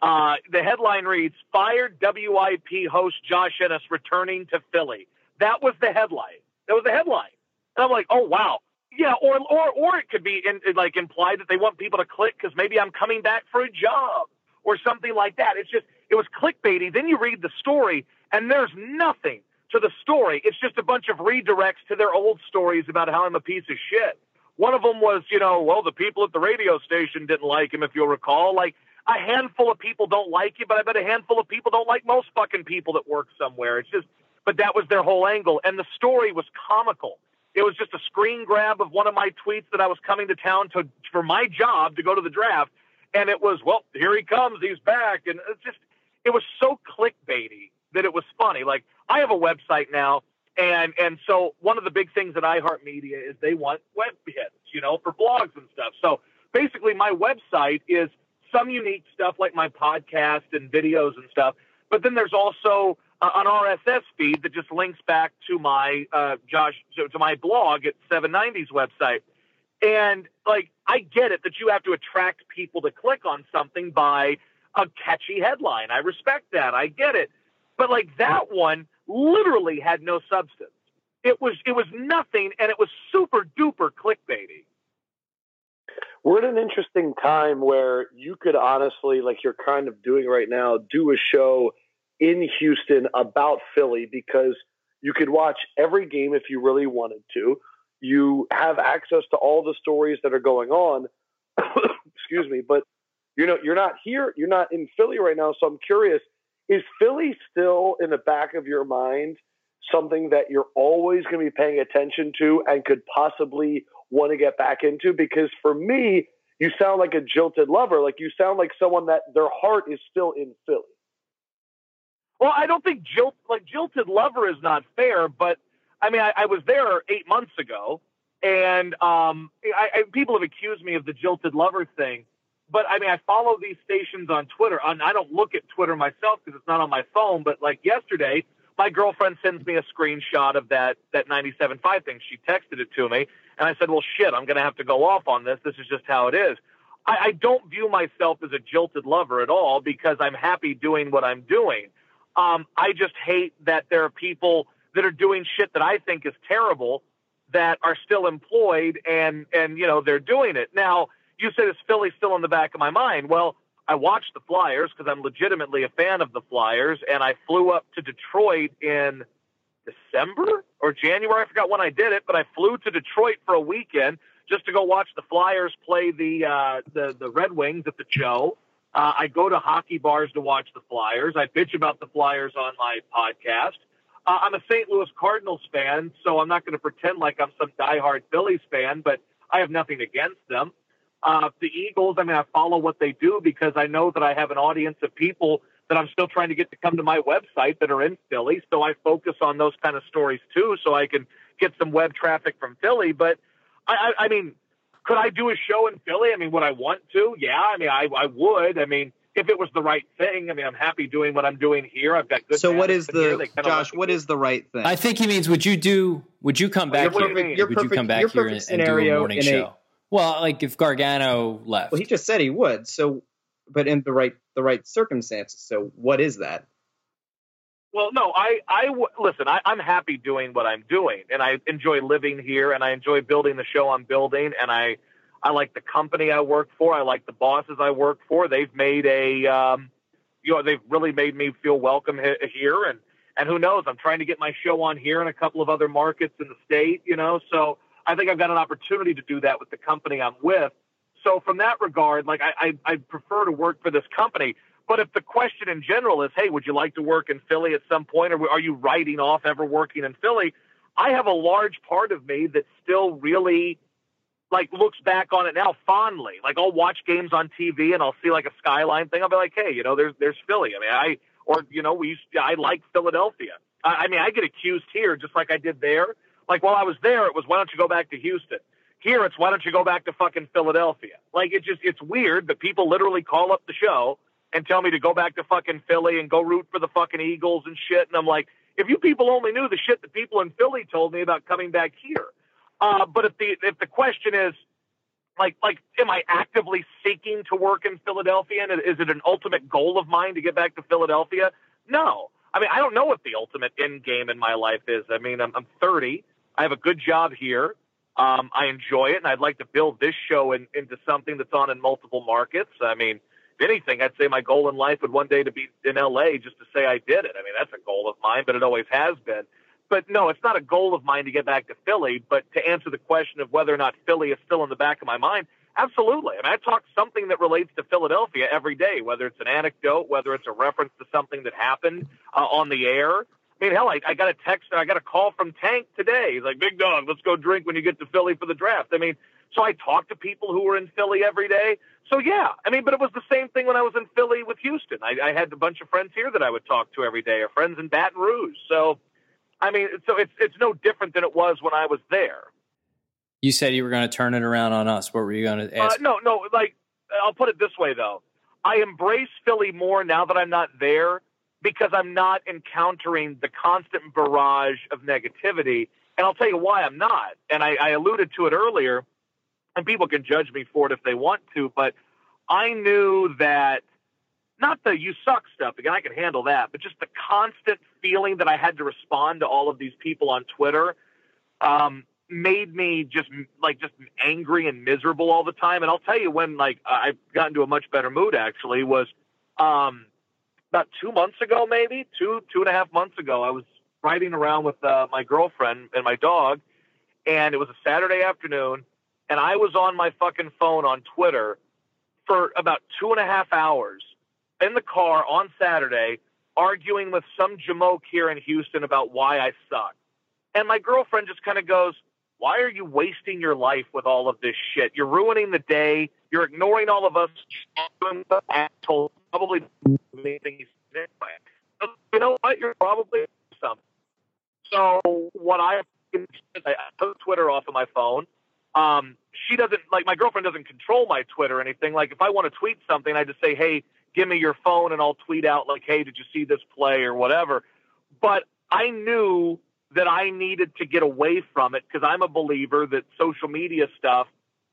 uh, the headline reads "Fired WIP host Josh Innes returning to Philly." That was the headline. That was the headline, and I'm like, "Oh wow, yeah." Or or or it could be in, like implied that they want people to click because maybe I'm coming back for a job or something like that. It's just it was clickbaity. Then you read the story, and there's nothing to the story. It's just a bunch of redirects to their old stories about how I'm a piece of shit. One of them was, you know, well, the people at the radio station didn't like him, if you'll recall. Like, a handful of people don't like you, but I bet a handful of people don't like most fucking people that work somewhere. It's just, but that was their whole angle. And the story was comical. It was just a screen grab of one of my tweets that I was coming to town to, for my job to go to the draft. And it was, well, here he comes. He's back. And it's just, it was so clickbaity that it was funny. Like, I have a website now, and and so one of the big things at iHeartMedia is they want web hits, you know, for blogs and stuff. So basically, my website is some unique stuff like my podcast and videos and stuff, but then there's also uh, an RSS feed that just links back to my uh, Josh to my blog at 790's website. And like, I get it that you have to attract people to click on something by a catchy headline. I respect that. I get it. But like that one, literally had no substance. It was it was nothing, and it was super duper clickbaity. We're at an interesting time where you could honestly, like you're kind of doing right now, do a show in Houston about Philly because you could watch every game if you really wanted to. You have access to all the stories that are going on. Excuse me, but you know you're not here. You're not in Philly right now, so I'm curious is Philly still in the back of your mind something that you're always going to be paying attention to and could possibly want to get back into? Because for me, you sound like a jilted lover. Like you sound like someone that their heart is still in Philly. Well, I don't think jilt like jilted lover is not fair, but I mean, I, I was there eight months ago, and um, I, I, people have accused me of the jilted lover thing but I mean, I follow these stations on Twitter, and I don't look at Twitter myself because it's not on my phone. But like yesterday, my girlfriend sends me a screenshot of that that 97.5 thing. She texted it to me, and I said, "Well, shit, I'm going to have to go off on this. This is just how it is." I, I don't view myself as a jilted lover at all because I'm happy doing what I'm doing. Um, I just hate that there are people that are doing shit that I think is terrible that are still employed and and you know they're doing it now you said is Philly still in the back of my mind? Well, I watched the Flyers because I'm legitimately a fan of the Flyers, and I flew up to Detroit in December or January. I forgot when I did it, but I flew to Detroit for a weekend just to go watch the Flyers play the uh, the the Red Wings at the show. Uh, I go to hockey bars to watch the Flyers. I bitch about the Flyers on my podcast. Uh, I'm a St. Louis Cardinals fan, so I'm not going to pretend like I'm some diehard Phillies fan, but I have nothing against them. Uh, the Eagles, I mean, I follow what they do because I know that I have an audience of people that I'm still trying to get to come to my website that are in Philly. So I focus on those kind of stories too, so I can get some web traffic from Philly. But I, I, I mean, could I do a show in Philly? I mean, would I want to? Yeah, I mean, I, I would. I mean, if it was the right thing, I mean, I'm happy doing what I'm doing here. I've got good. So, what is the Josh? What is the right thing? I think he means, would you do? Would you come back here? Would you come back here and, and do a morning show? Well, like if Gargano left. Well, he just said he would. So, but in the right the right circumstances. So, what is that? Well, no, I, I listen. I, I'm happy doing what I'm doing, and I enjoy living here, and I enjoy building the show I'm building, and I, I like the company I work for. I like the bosses I work for. They've made a, um, you know, they've really made me feel welcome here, and and who knows? I'm trying to get my show on here in a couple of other markets in the state, you know. So I think I've got an opportunity to do that with the company I'm with. So from that regard, like I, I, I prefer to work for this company. But if the question in general is, hey, would you like to work in Philly at some point, or are you writing off ever working in Philly? I have a large part of me that still really like looks back on it now fondly. Like I'll watch games on TV and I'll see like a skyline thing. I'll be like, hey, you know, there's there's Philly. I mean, I or you know, we used to, I like Philadelphia. I, I mean, I get accused here just like I did there. Like while I was there, it was why don't you go back to Houston? Here, it's why don't you go back to fucking Philadelphia? Like it just it's weird that people literally call up the show and tell me to go back to fucking Philly and go root for the fucking Eagles and shit. And I'm like, if you people only knew the shit that people in Philly told me about coming back here. Uh, but if the if the question is like like am I actively seeking to work in Philadelphia and is it an ultimate goal of mine to get back to Philadelphia? No. I mean, I don't know what the ultimate end game in my life is. I mean, I'm, I'm 30. I have a good job here. Um, I enjoy it, and I'd like to build this show in, into something that's on in multiple markets. I mean, if anything, I'd say my goal in life would one day to be in LA just to say I did it. I mean, that's a goal of mine, but it always has been but no, it's not a goal of mine to get back to Philly. But to answer the question of whether or not Philly is still in the back of my mind, absolutely. I mean, I talk something that relates to Philadelphia every day, whether it's an anecdote, whether it's a reference to something that happened uh, on the air. I mean, hell, I, I got a text, I got a call from Tank today. He's like, "Big dog, let's go drink when you get to Philly for the draft." I mean, so I talk to people who are in Philly every day. So yeah, I mean, but it was the same thing when I was in Philly with Houston. I, I had a bunch of friends here that I would talk to every day, or friends in Baton Rouge. So I mean, so it's it's no different than it was when I was there. You said you were going to turn it around on us. What were you going to uh, ask? Uh, no, no. Like I'll put it this way though, I embrace Philly more now that I'm not there because I'm not encountering the constant barrage of negativity. And I'll tell you why I'm not. And I, I alluded to it earlier, and people can judge me for it if they want to, but I knew that not the you suck stuff again i can handle that but just the constant feeling that i had to respond to all of these people on twitter um, made me just like just angry and miserable all the time and i'll tell you when like i got into a much better mood actually was um, about two months ago maybe two two and a half months ago i was riding around with uh, my girlfriend and my dog and it was a saturday afternoon and i was on my fucking phone on twitter for about two and a half hours in the car on Saturday arguing with some jamoke here in Houston about why I suck. And my girlfriend just kind of goes, Why are you wasting your life with all of this shit? You're ruining the day. You're ignoring all of us. Probably anything he's saying. You know what? You're probably something. So what I I took Twitter off of my phone. Um, she doesn't like my girlfriend doesn't control my Twitter or anything. Like if I want to tweet something, I just say, "Hey, give me your phone and I'll tweet out like, hey, did you see this play or whatever. But I knew that I needed to get away from it because I'm a believer that social media stuff,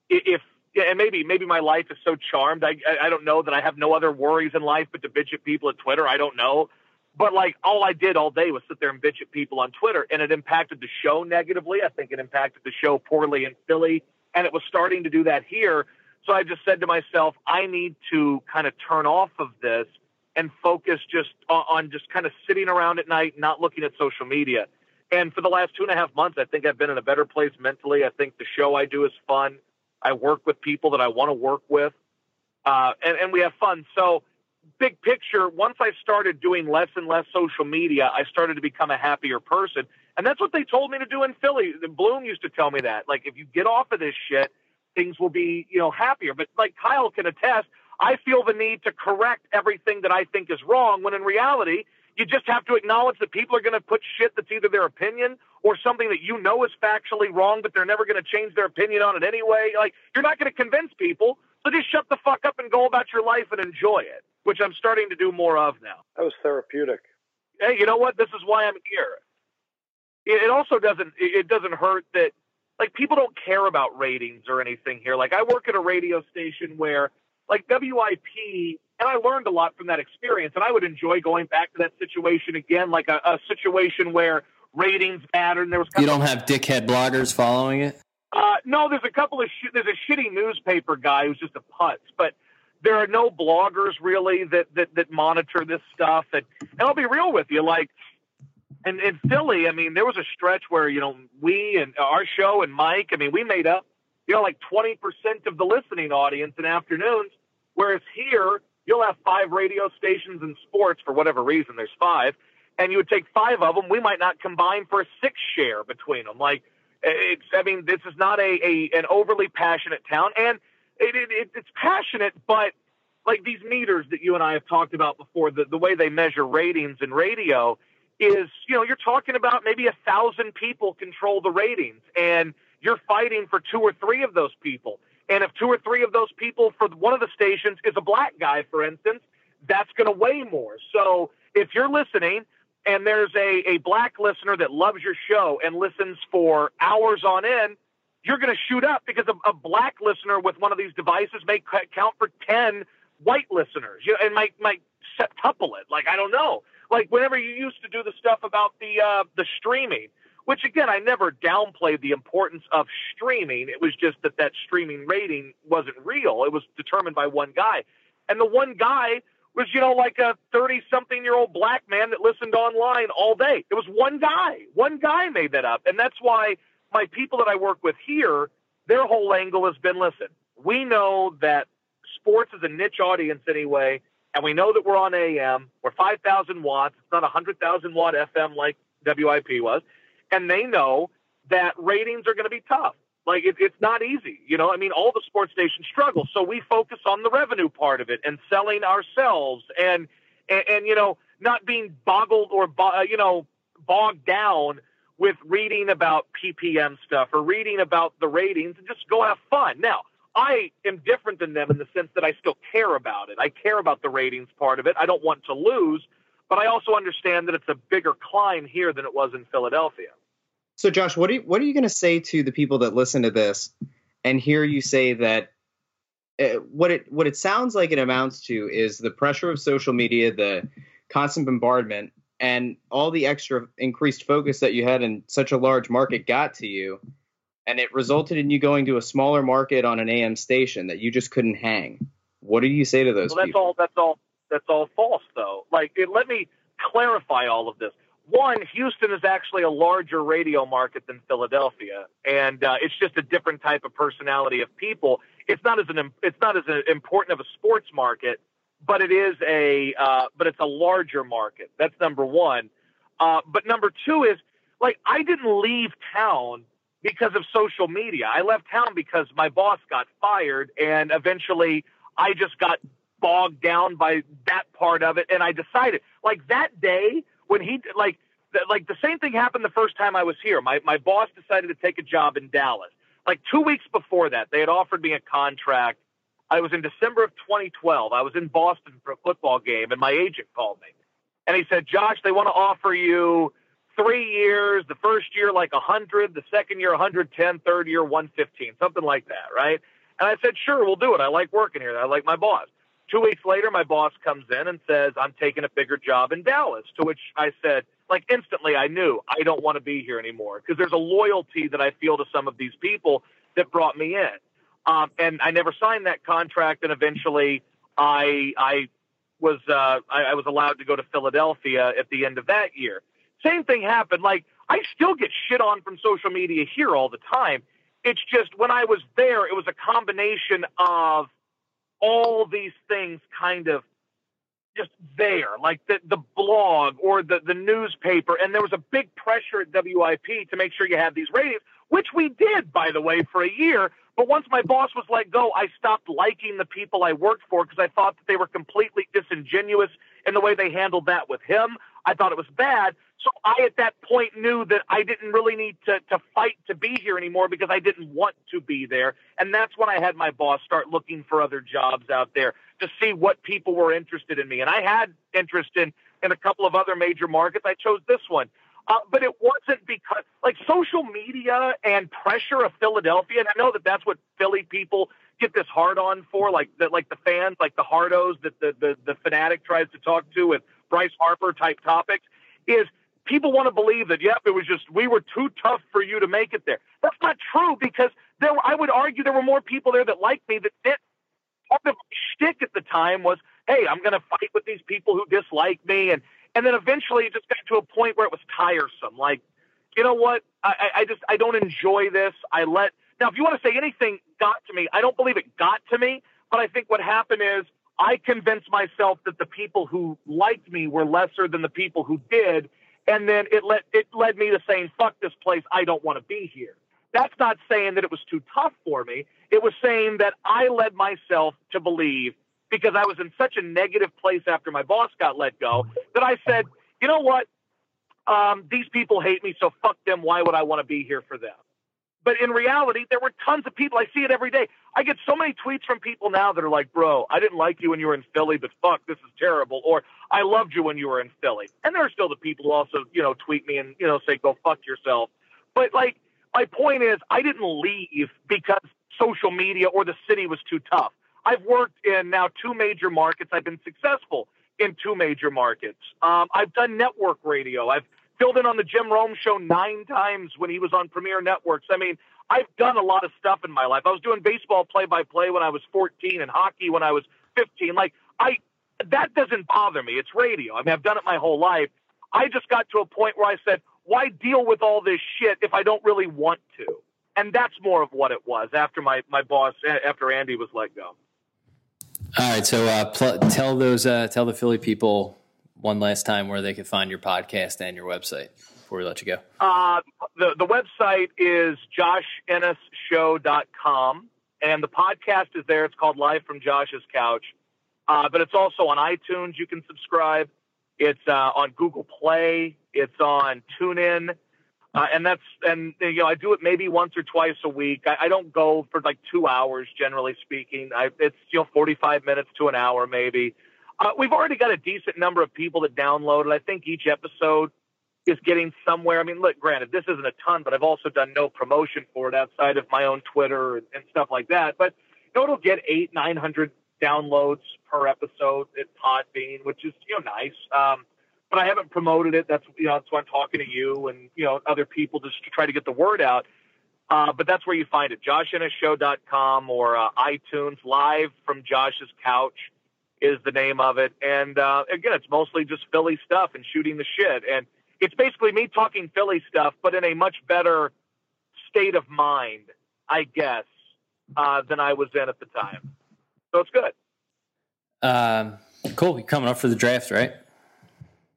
if and maybe maybe my life is so charmed, I I don't know that I have no other worries in life but to bitch at people at Twitter. I don't know. But like all I did all day was sit there and bitch at people on Twitter, and it impacted the show negatively. I think it impacted the show poorly in Philly, and it was starting to do that here. So I just said to myself, I need to kind of turn off of this and focus just on just kind of sitting around at night, not looking at social media. And for the last two and a half months, I think I've been in a better place mentally. I think the show I do is fun. I work with people that I want to work with, uh, and, and we have fun. So, big picture, once I started doing less and less social media, I started to become a happier person. And that's what they told me to do in Philly. Bloom used to tell me that. Like, if you get off of this shit things will be, you know, happier. But like Kyle can attest, I feel the need to correct everything that I think is wrong when in reality, you just have to acknowledge that people are going to put shit that's either their opinion or something that you know is factually wrong, but they're never going to change their opinion on it anyway. Like, you're not going to convince people. So just shut the fuck up and go about your life and enjoy it, which I'm starting to do more of now. That was therapeutic. Hey, you know what? This is why I'm here. It also doesn't, it doesn't hurt that like people don't care about ratings or anything here. Like I work at a radio station where like WIP and I learned a lot from that experience and I would enjoy going back to that situation again, like a, a situation where ratings matter and there was You don't have dickhead bloggers following it? Uh, no, there's a couple of sh- there's a shitty newspaper guy who's just a putz, but there are no bloggers really that that, that monitor this stuff. And, and I'll be real with you, like and in Philly, I mean, there was a stretch where you know we and our show and Mike, I mean, we made up you know like twenty percent of the listening audience in afternoons, whereas here you'll have five radio stations in sports for whatever reason. There's five, and you would take five of them, we might not combine for a six share between them. Like eh, it's, I mean, this is not a, a an overly passionate town, and it, it, it's passionate, but like these meters that you and I have talked about before, the, the way they measure ratings in radio is, you know, you're talking about maybe a thousand people control the ratings, and you're fighting for two or three of those people. And if two or three of those people for one of the stations is a black guy, for instance, that's going to weigh more. So if you're listening and there's a, a black listener that loves your show and listens for hours on end, you're going to shoot up because a, a, black listener with one of these devices may count for 10 white listeners you know, and might, might septuple it. Like, I don't know. Like whenever you used to do the stuff about the, uh, the streaming, which again, I never downplayed the importance of streaming. It was just that that streaming rating wasn't real. It was determined by one guy. And the one guy was, you know, like a 30 something year old black man that listened online all day. It was one guy. One guy made that up. And that's why my people that I work with here, their whole angle has been listen, we know that sports is a niche audience anyway, and we know that we're on AM. We're 5,000 watts. It's not a 100,000 watt FM like WIP was. And they know that ratings are going to be tough. Like it, it's not easy, you know. I mean, all the sports stations struggle, so we focus on the revenue part of it and selling ourselves, and and, and you know, not being boggled or uh, you know bogged down with reading about PPM stuff or reading about the ratings and just go have fun. Now, I am different than them in the sense that I still care about it. I care about the ratings part of it. I don't want to lose, but I also understand that it's a bigger climb here than it was in Philadelphia. So, Josh, what are you, what are you going to say to the people that listen to this and hear you say that uh, what it what it sounds like it amounts to is the pressure of social media, the constant bombardment, and all the extra increased focus that you had in such a large market got to you, and it resulted in you going to a smaller market on an AM station that you just couldn't hang. What do you say to those? Well, that's people? all. That's all. That's all false, though. Like, it, let me clarify all of this one, Houston is actually a larger radio market than Philadelphia, and uh, it's just a different type of personality of people. It's not as an it's not as important of a sports market, but it is a uh, but it's a larger market. That's number one. Uh, but number two is like I didn't leave town because of social media. I left town because my boss got fired, and eventually I just got bogged down by that part of it, and I decided like that day when he like like the same thing happened the first time I was here. My my boss decided to take a job in Dallas. Like two weeks before that, they had offered me a contract. I was in December of 2012. I was in Boston for a football game, and my agent called me, and he said, "Josh, they want to offer you." Three years, the first year like a 100, the second year 110, third year 115, something like that, right? And I said, sure, we'll do it. I like working here. I like my boss. Two weeks later, my boss comes in and says, I'm taking a bigger job in Dallas. To which I said, like instantly, I knew I don't want to be here anymore because there's a loyalty that I feel to some of these people that brought me in. Um, and I never signed that contract. And eventually, I I was uh, I, I was allowed to go to Philadelphia at the end of that year. Same thing happened. Like I still get shit on from social media here all the time. It's just when I was there, it was a combination of all these things kind of just there, like the, the blog or the, the newspaper. And there was a big pressure at WIP to make sure you had these ratings, which we did, by the way, for a year. But once my boss was let go, I stopped liking the people I worked for because I thought that they were completely disingenuous in the way they handled that with him. I thought it was bad. So I, at that point, knew that I didn't really need to, to fight to be here anymore because I didn't want to be there. And that's when I had my boss start looking for other jobs out there to see what people were interested in me. And I had interest in, in a couple of other major markets. I chose this one. Uh, but it wasn't because like social media and pressure of Philadelphia. And I know that that's what Philly people get this hard on for, like the, like the fans, like the hardos that the, the, the fanatic tries to talk to with Bryce Harper type topics is people want to believe that, yep, it was just, we were too tough for you to make it there. That's not true because there, I would argue there were more people there that liked me that did. Part of my shtick at the time was, hey, I'm going to fight with these people who dislike me. And, and then eventually it just got to a point where it was tiresome. Like, you know what? I, I just I don't enjoy this. I let now if you want to say anything got to me, I don't believe it got to me. But I think what happened is I convinced myself that the people who liked me were lesser than the people who did. And then it led, it led me to saying, fuck this place. I don't want to be here. That's not saying that it was too tough for me. It was saying that I led myself to believe because I was in such a negative place after my boss got let go that I said, you know what? Um, these people hate me, so fuck them. Why would I want to be here for them? But in reality, there were tons of people. I see it every day. I get so many tweets from people now that are like, bro, I didn't like you when you were in Philly, but fuck, this is terrible. Or I loved you when you were in Philly. And there are still the people who also, you know, tweet me and, you know, say, go fuck yourself. But like, my point is, I didn't leave because social media or the city was too tough. I've worked in now two major markets. I've been successful in two major markets. Um, I've done network radio. I've filled in on the Jim Rome show nine times when he was on Premier Networks. I mean, I've done a lot of stuff in my life. I was doing baseball play by play when I was 14 and hockey when I was 15. Like, I, that doesn't bother me. It's radio. I mean, I've done it my whole life. I just got to a point where I said, why deal with all this shit if I don't really want to? And that's more of what it was after my, my boss, after Andy was let go. All right. So uh, pl- tell those, uh, tell the Philly people one last time where they can find your podcast and your website before we let you go? Uh, the, the website is joshinnesshow.com, and the podcast is there. It's called Live from Josh's Couch. Uh, but it's also on iTunes. You can subscribe. It's uh, on Google Play. It's on TuneIn. Uh, and that's and you know I do it maybe once or twice a week. I, I don't go for like two hours, generally speaking. I, it's you know 45 minutes to an hour maybe. Uh, we've already got a decent number of people that download it. I think each episode is getting somewhere. I mean, look, granted, this isn't a ton, but I've also done no promotion for it outside of my own Twitter and, and stuff like that. But you know, it'll get eight, nine hundred downloads per episode at Podbean, which is you know nice. Um, but I haven't promoted it. That's you know that's why I'm talking to you and you know other people just to try to get the word out. Uh, but that's where you find it, joshinnesshow.com or uh, iTunes live from Josh's couch is the name of it. And uh, again, it's mostly just Philly stuff and shooting the shit. And it's basically me talking Philly stuff, but in a much better state of mind, I guess, uh, than I was in at the time. So it's good. Um, cool. You're coming up for the draft, right?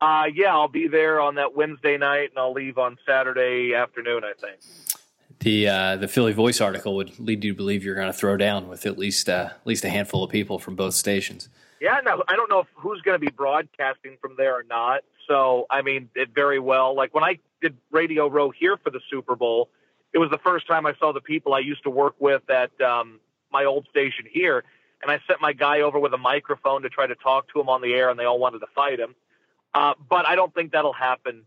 Uh, yeah, I'll be there on that Wednesday night, and I'll leave on Saturday afternoon. I think the uh, the Philly Voice article would lead you to believe you're going to throw down with at least uh, at least a handful of people from both stations. Yeah, no, I don't know if who's going to be broadcasting from there or not. So, I mean, it very well. Like when I did Radio Row here for the Super Bowl, it was the first time I saw the people I used to work with at um, my old station here, and I sent my guy over with a microphone to try to talk to him on the air, and they all wanted to fight him. Uh, but I don't think that'll happen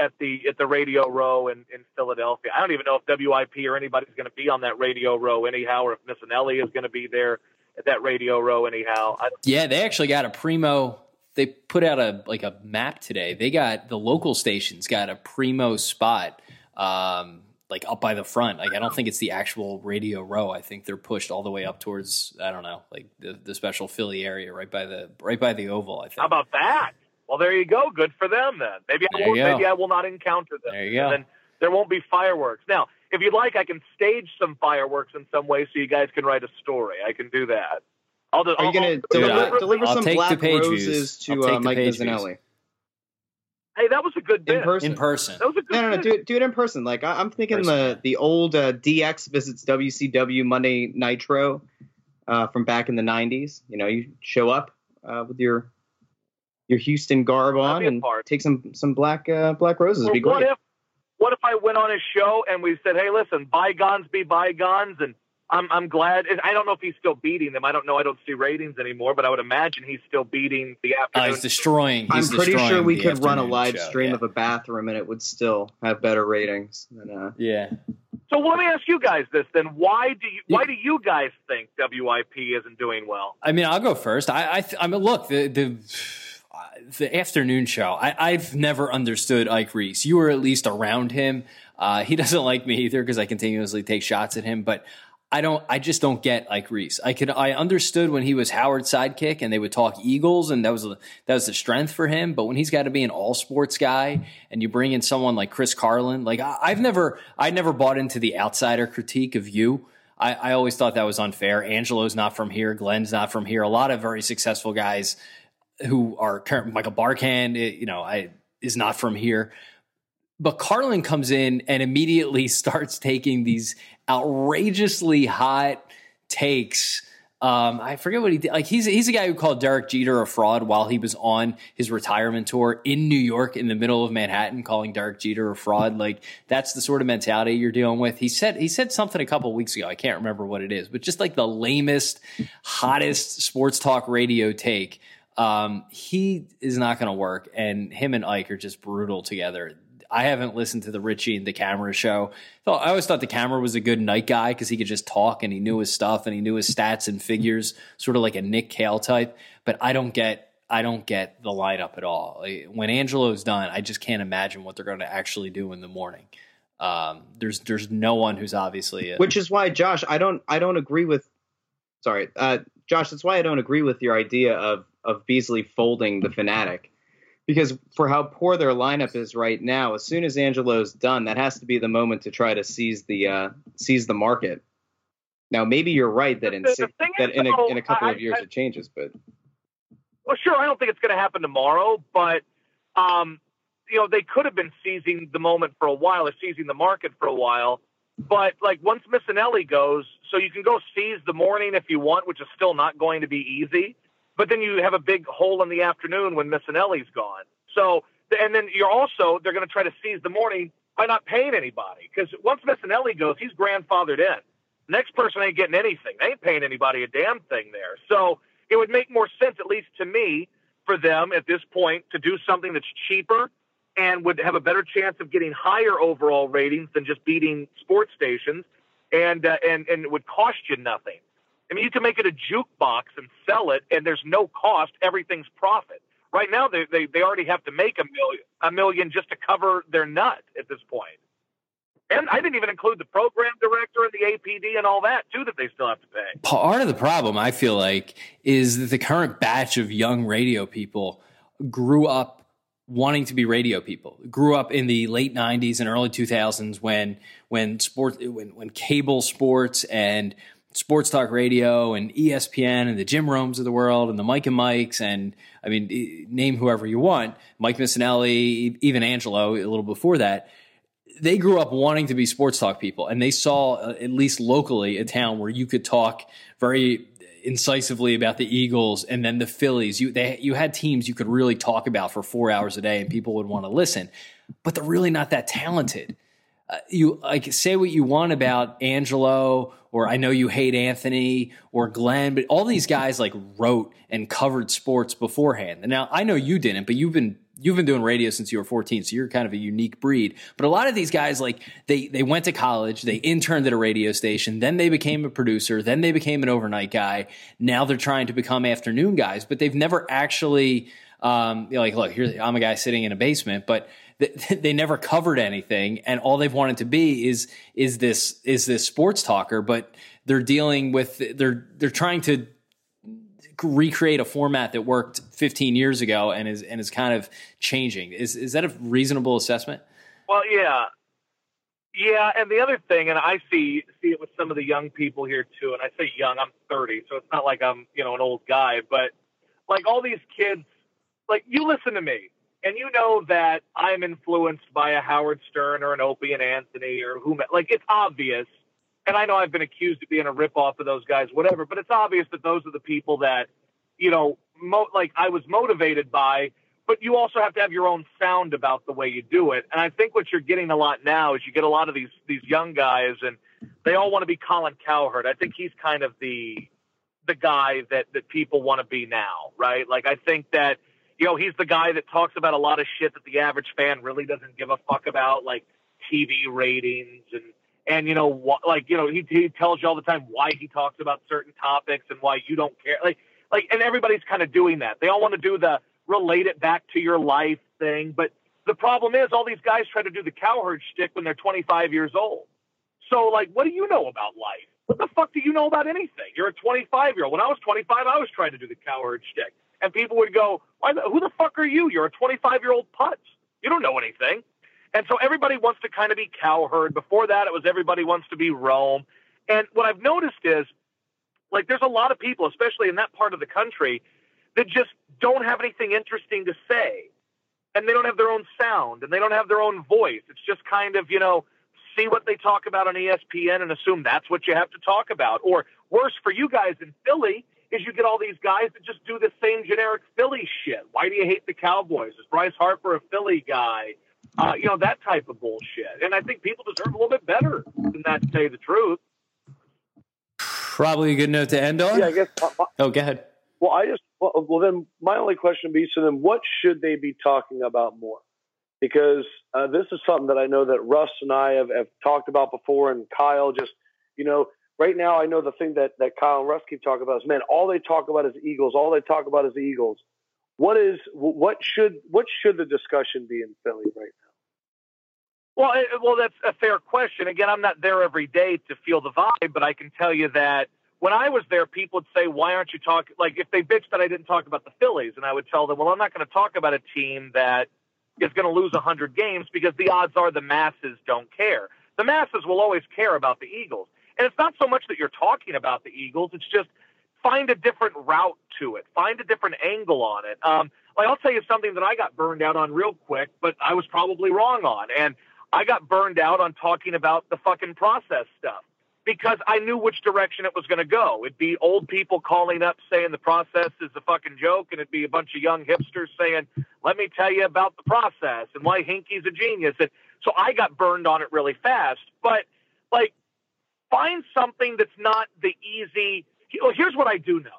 at the at the Radio Row in, in Philadelphia. I don't even know if WIP or anybody's going to be on that Radio Row anyhow, or if Missanelli is going to be there at that Radio Row anyhow. I, yeah, they actually got a primo. They put out a like a map today. They got the local stations got a primo spot, um, like up by the front. Like I don't think it's the actual Radio Row. I think they're pushed all the way up towards I don't know, like the, the special Philly area, right by the right by the Oval. I think. How about that? Well, there you go. Good for them then. Maybe I will, maybe I will not encounter them. There you go. And then there won't be fireworks. Now, if you'd like, I can stage some fireworks in some way so you guys can write a story. I can do that. I'll do, Are you going to deliver, deliver some black roses to uh, Mike Missanelli? Hey, that was a good bit. In person. In person. That was a good no, no, no. Do it, do it in person. Like I, am thinking person. the the old uh, DX visits WCW Monday Nitro uh, from back in the '90s. You know, you show up uh, with your your Houston garb on and take some some black uh, black roses. Well, It'd be great. What if what if I went on his show and we said, "Hey, listen, bygones be bygones," and I'm I'm glad. I don't know if he's still beating them. I don't know. I don't see ratings anymore, but I would imagine he's still beating the afternoon. Uh, he's destroying. He's I'm pretty destroying sure we could run a live show, stream yeah. of a bathroom and it would still have better ratings. Than, uh, yeah. So let me ask you guys this then: Why do you why do you guys think WIP isn't doing well? I mean, I'll go first. I I, I mean, look the the the afternoon show. I, have never understood Ike Reese. You were at least around him. Uh, he doesn't like me either because I continuously take shots at him. But I don't. I just don't get Ike Reese. I could. I understood when he was Howard's sidekick and they would talk Eagles and that was that was the strength for him. But when he's got to be an all sports guy and you bring in someone like Chris Carlin, like I, I've never I never bought into the outsider critique of you. I, I always thought that was unfair. Angelo's not from here. Glenn's not from here. A lot of very successful guys who are current, Michael Barkann, eh, you know, I is not from here. But Carlin comes in and immediately starts taking these outrageously hot takes um, I forget what he did. Like he's he's a guy who called Derek Jeter a fraud while he was on his retirement tour in New York in the middle of Manhattan, calling Derek Jeter a fraud. Like that's the sort of mentality you're dealing with. He said he said something a couple weeks ago. I can't remember what it is, but just like the lamest, hottest sports talk radio take. Um, he is not going to work, and him and Ike are just brutal together. I haven't listened to the Ritchie and DeCamara show. I always thought DeCamara was a good night guy because he could just talk and he knew his stuff and he knew his stats and figures, sort of like a Nick Kale type. But I don't get I don't get the lineup at all. When Angelo's done, I just can't imagine what they're going to actually do in the morning. Um, there's there's no one who's obviously a, which is why Josh, I don't I don't agree with. Sorry, uh, Josh. That's why I don't agree with your idea of of Beasley folding the fanatic because for how poor their lineup is right now, as soon as Angelo's done, that has to be the moment to try to seize the uh, seize the market. Now, maybe you're right that in the, the that in a, in a couple I, of years I, it changes, but well, sure, I don't think it's going to happen tomorrow, but um, you know they could have been seizing the moment for a while or seizing the market for a while. But like once Missanelli goes, so you can go seize the morning if you want, which is still not going to be easy. But then you have a big hole in the afternoon when Missanelli's gone. So, and then you're also, they're going to try to seize the morning by not paying anybody. Because once Missanelli goes, he's grandfathered in. Next person ain't getting anything. They ain't paying anybody a damn thing there. So it would make more sense, at least to me, for them at this point to do something that's cheaper and would have a better chance of getting higher overall ratings than just beating sports stations and uh, and and would cost you nothing. I mean, you can make it a jukebox and sell it, and there's no cost. Everything's profit. Right now, they, they, they already have to make a million, a million just to cover their nut at this point. And I didn't even include the program director and the APD and all that too that they still have to pay. Part of the problem, I feel like, is that the current batch of young radio people grew up wanting to be radio people. Grew up in the late '90s and early 2000s when when sport when when cable sports and sports talk radio and ESPN and the Jim Romes of the world and the Mike and Mikes and I mean name whoever you want, Mike Missanelli, even Angelo a little before that. They grew up wanting to be sports talk people and they saw uh, at least locally a town where you could talk very incisively about the Eagles and then the Phillies. You they you had teams you could really talk about for 4 hours a day and people would want to listen. But they're really not that talented. Uh, you like say what you want about Angelo or I know you hate Anthony or Glenn, but all these guys like wrote and covered sports beforehand. And now I know you didn't, but you've been you've been doing radio since you were 14, so you're kind of a unique breed. But a lot of these guys like they they went to college, they interned at a radio station, then they became a producer, then they became an overnight guy. Now they're trying to become afternoon guys, but they've never actually um, you know, like look, here I'm a guy sitting in a basement, but they never covered anything, and all they've wanted to be is is this is this sports talker. But they're dealing with they're they're trying to recreate a format that worked 15 years ago and is and is kind of changing. Is is that a reasonable assessment? Well, yeah, yeah. And the other thing, and I see see it with some of the young people here too. And I say young, I'm 30, so it's not like I'm you know an old guy, but like all these kids, like you listen to me and you know that I'm influenced by a Howard Stern or an Opie and Anthony or whom like it's obvious. And I know I've been accused of being a ripoff of those guys, whatever, but it's obvious that those are the people that, you know, mo- like I was motivated by, but you also have to have your own sound about the way you do it. And I think what you're getting a lot now is you get a lot of these, these young guys and they all want to be Colin Cowherd. I think he's kind of the, the guy that, that people want to be now, right? Like I think that, you know, he's the guy that talks about a lot of shit that the average fan really doesn't give a fuck about, like TV ratings and and you know what, like you know he he tells you all the time why he talks about certain topics and why you don't care, like like and everybody's kind of doing that. They all want to do the relate it back to your life thing, but the problem is all these guys try to do the cowherd shtick when they're 25 years old. So like, what do you know about life? What the fuck do you know about anything? You're a 25 year old. When I was 25, I was trying to do the cowherd shtick and people would go, "Who the fuck are you? You're a 25 year old putz. You don't know anything." And so everybody wants to kind of be cowherd. Before that, it was everybody wants to be Rome. And what I've noticed is, like, there's a lot of people, especially in that part of the country, that just don't have anything interesting to say. And they don't have their own sound and they don't have their own voice. It's just kind of, you know, see what they talk about on ESPN and assume that's what you have to talk about. Or worse for you guys in Philly is you get all these guys that just do the same generic Philly shit. Why do you hate the Cowboys? Is Bryce Harper a Philly guy? Uh, you know, that type of bullshit. And I think people deserve a little bit better than that, to tell you the truth. Probably a good note to end on. Yeah, I guess. My, oh, go ahead. Well, I just, well, well, then my only question would be so then what should they be talking about more? Because uh, this is something that I know that Russ and I have, have talked about before, and Kyle just, you know, right now I know the thing that, that Kyle and Russ keep talking about is, man, all they talk about is Eagles. All they talk about is the Eagles. What is what should what should the discussion be in Philly right now? Well, eh, well, that's a fair question. Again, I'm not there every day to feel the vibe, but I can tell you that when I was there, people would say, "Why aren't you talking?" Like if they bitched that I didn't talk about the Phillies, and I would tell them, "Well, I'm not going to talk about a team that is going to lose 100 games because the odds are the masses don't care. The masses will always care about the Eagles, and it's not so much that you're talking about the Eagles; it's just find a different route to it, find a different angle on it. Um, like I'll tell you something that I got burned out on real quick, but I was probably wrong on, and I got burned out on talking about the fucking process stuff because I knew which direction it was going to go. It'd be old people calling up saying the process is a fucking joke, and it'd be a bunch of young hipsters saying, "Let me tell you about the process and why Hinkie's a genius." And so I got burned on it really fast. But like, find something that's not the easy. Well, here's what I do know.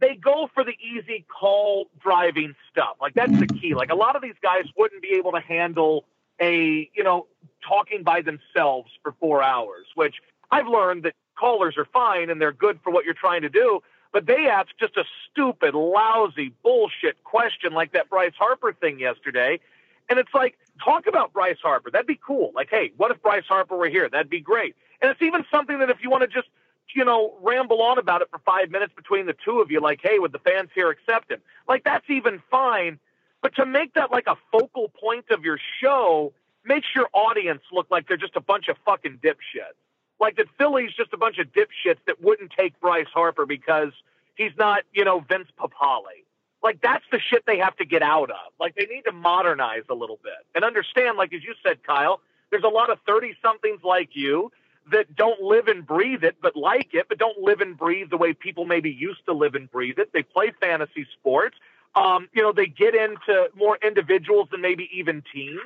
They go for the easy call driving stuff. Like that's the key. Like a lot of these guys wouldn't be able to handle a, you know, talking by themselves for four hours, which I've learned that callers are fine and they're good for what you're trying to do, but they ask just a stupid, lousy, bullshit question like that Bryce Harper thing yesterday. And it's like, talk about Bryce Harper. That'd be cool. Like, hey, what if Bryce Harper were here? That'd be great. And it's even something that if you want to just, you know, ramble on about it for five minutes between the two of you, like, hey, would the fans here accept him? Like, that's even fine. But to make that like a focal point of your show makes your audience look like they're just a bunch of fucking dipshits. Like that Philly's just a bunch of dipshits that wouldn't take Bryce Harper because he's not, you know, Vince Papale. Like that's the shit they have to get out of. Like they need to modernize a little bit and understand, like as you said, Kyle, there's a lot of 30 somethings like you that don't live and breathe it, but like it, but don't live and breathe the way people maybe used to live and breathe it. They play fantasy sports. Um, you know, they get into more individuals than maybe even teams.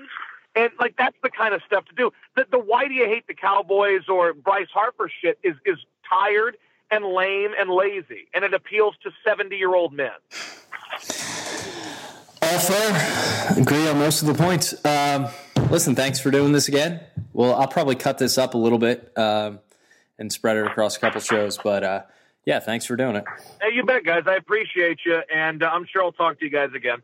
And like that's the kind of stuff to do. The, the why do you hate the Cowboys or Bryce Harper shit is is tired and lame and lazy, and it appeals to seventy year old men. All fair. Agree on most of the points. Um, listen, thanks for doing this again. Well, I'll probably cut this up a little bit um, and spread it across a couple shows, but uh, yeah, thanks for doing it. Hey, you bet, guys. I appreciate you, and uh, I'm sure I'll talk to you guys again.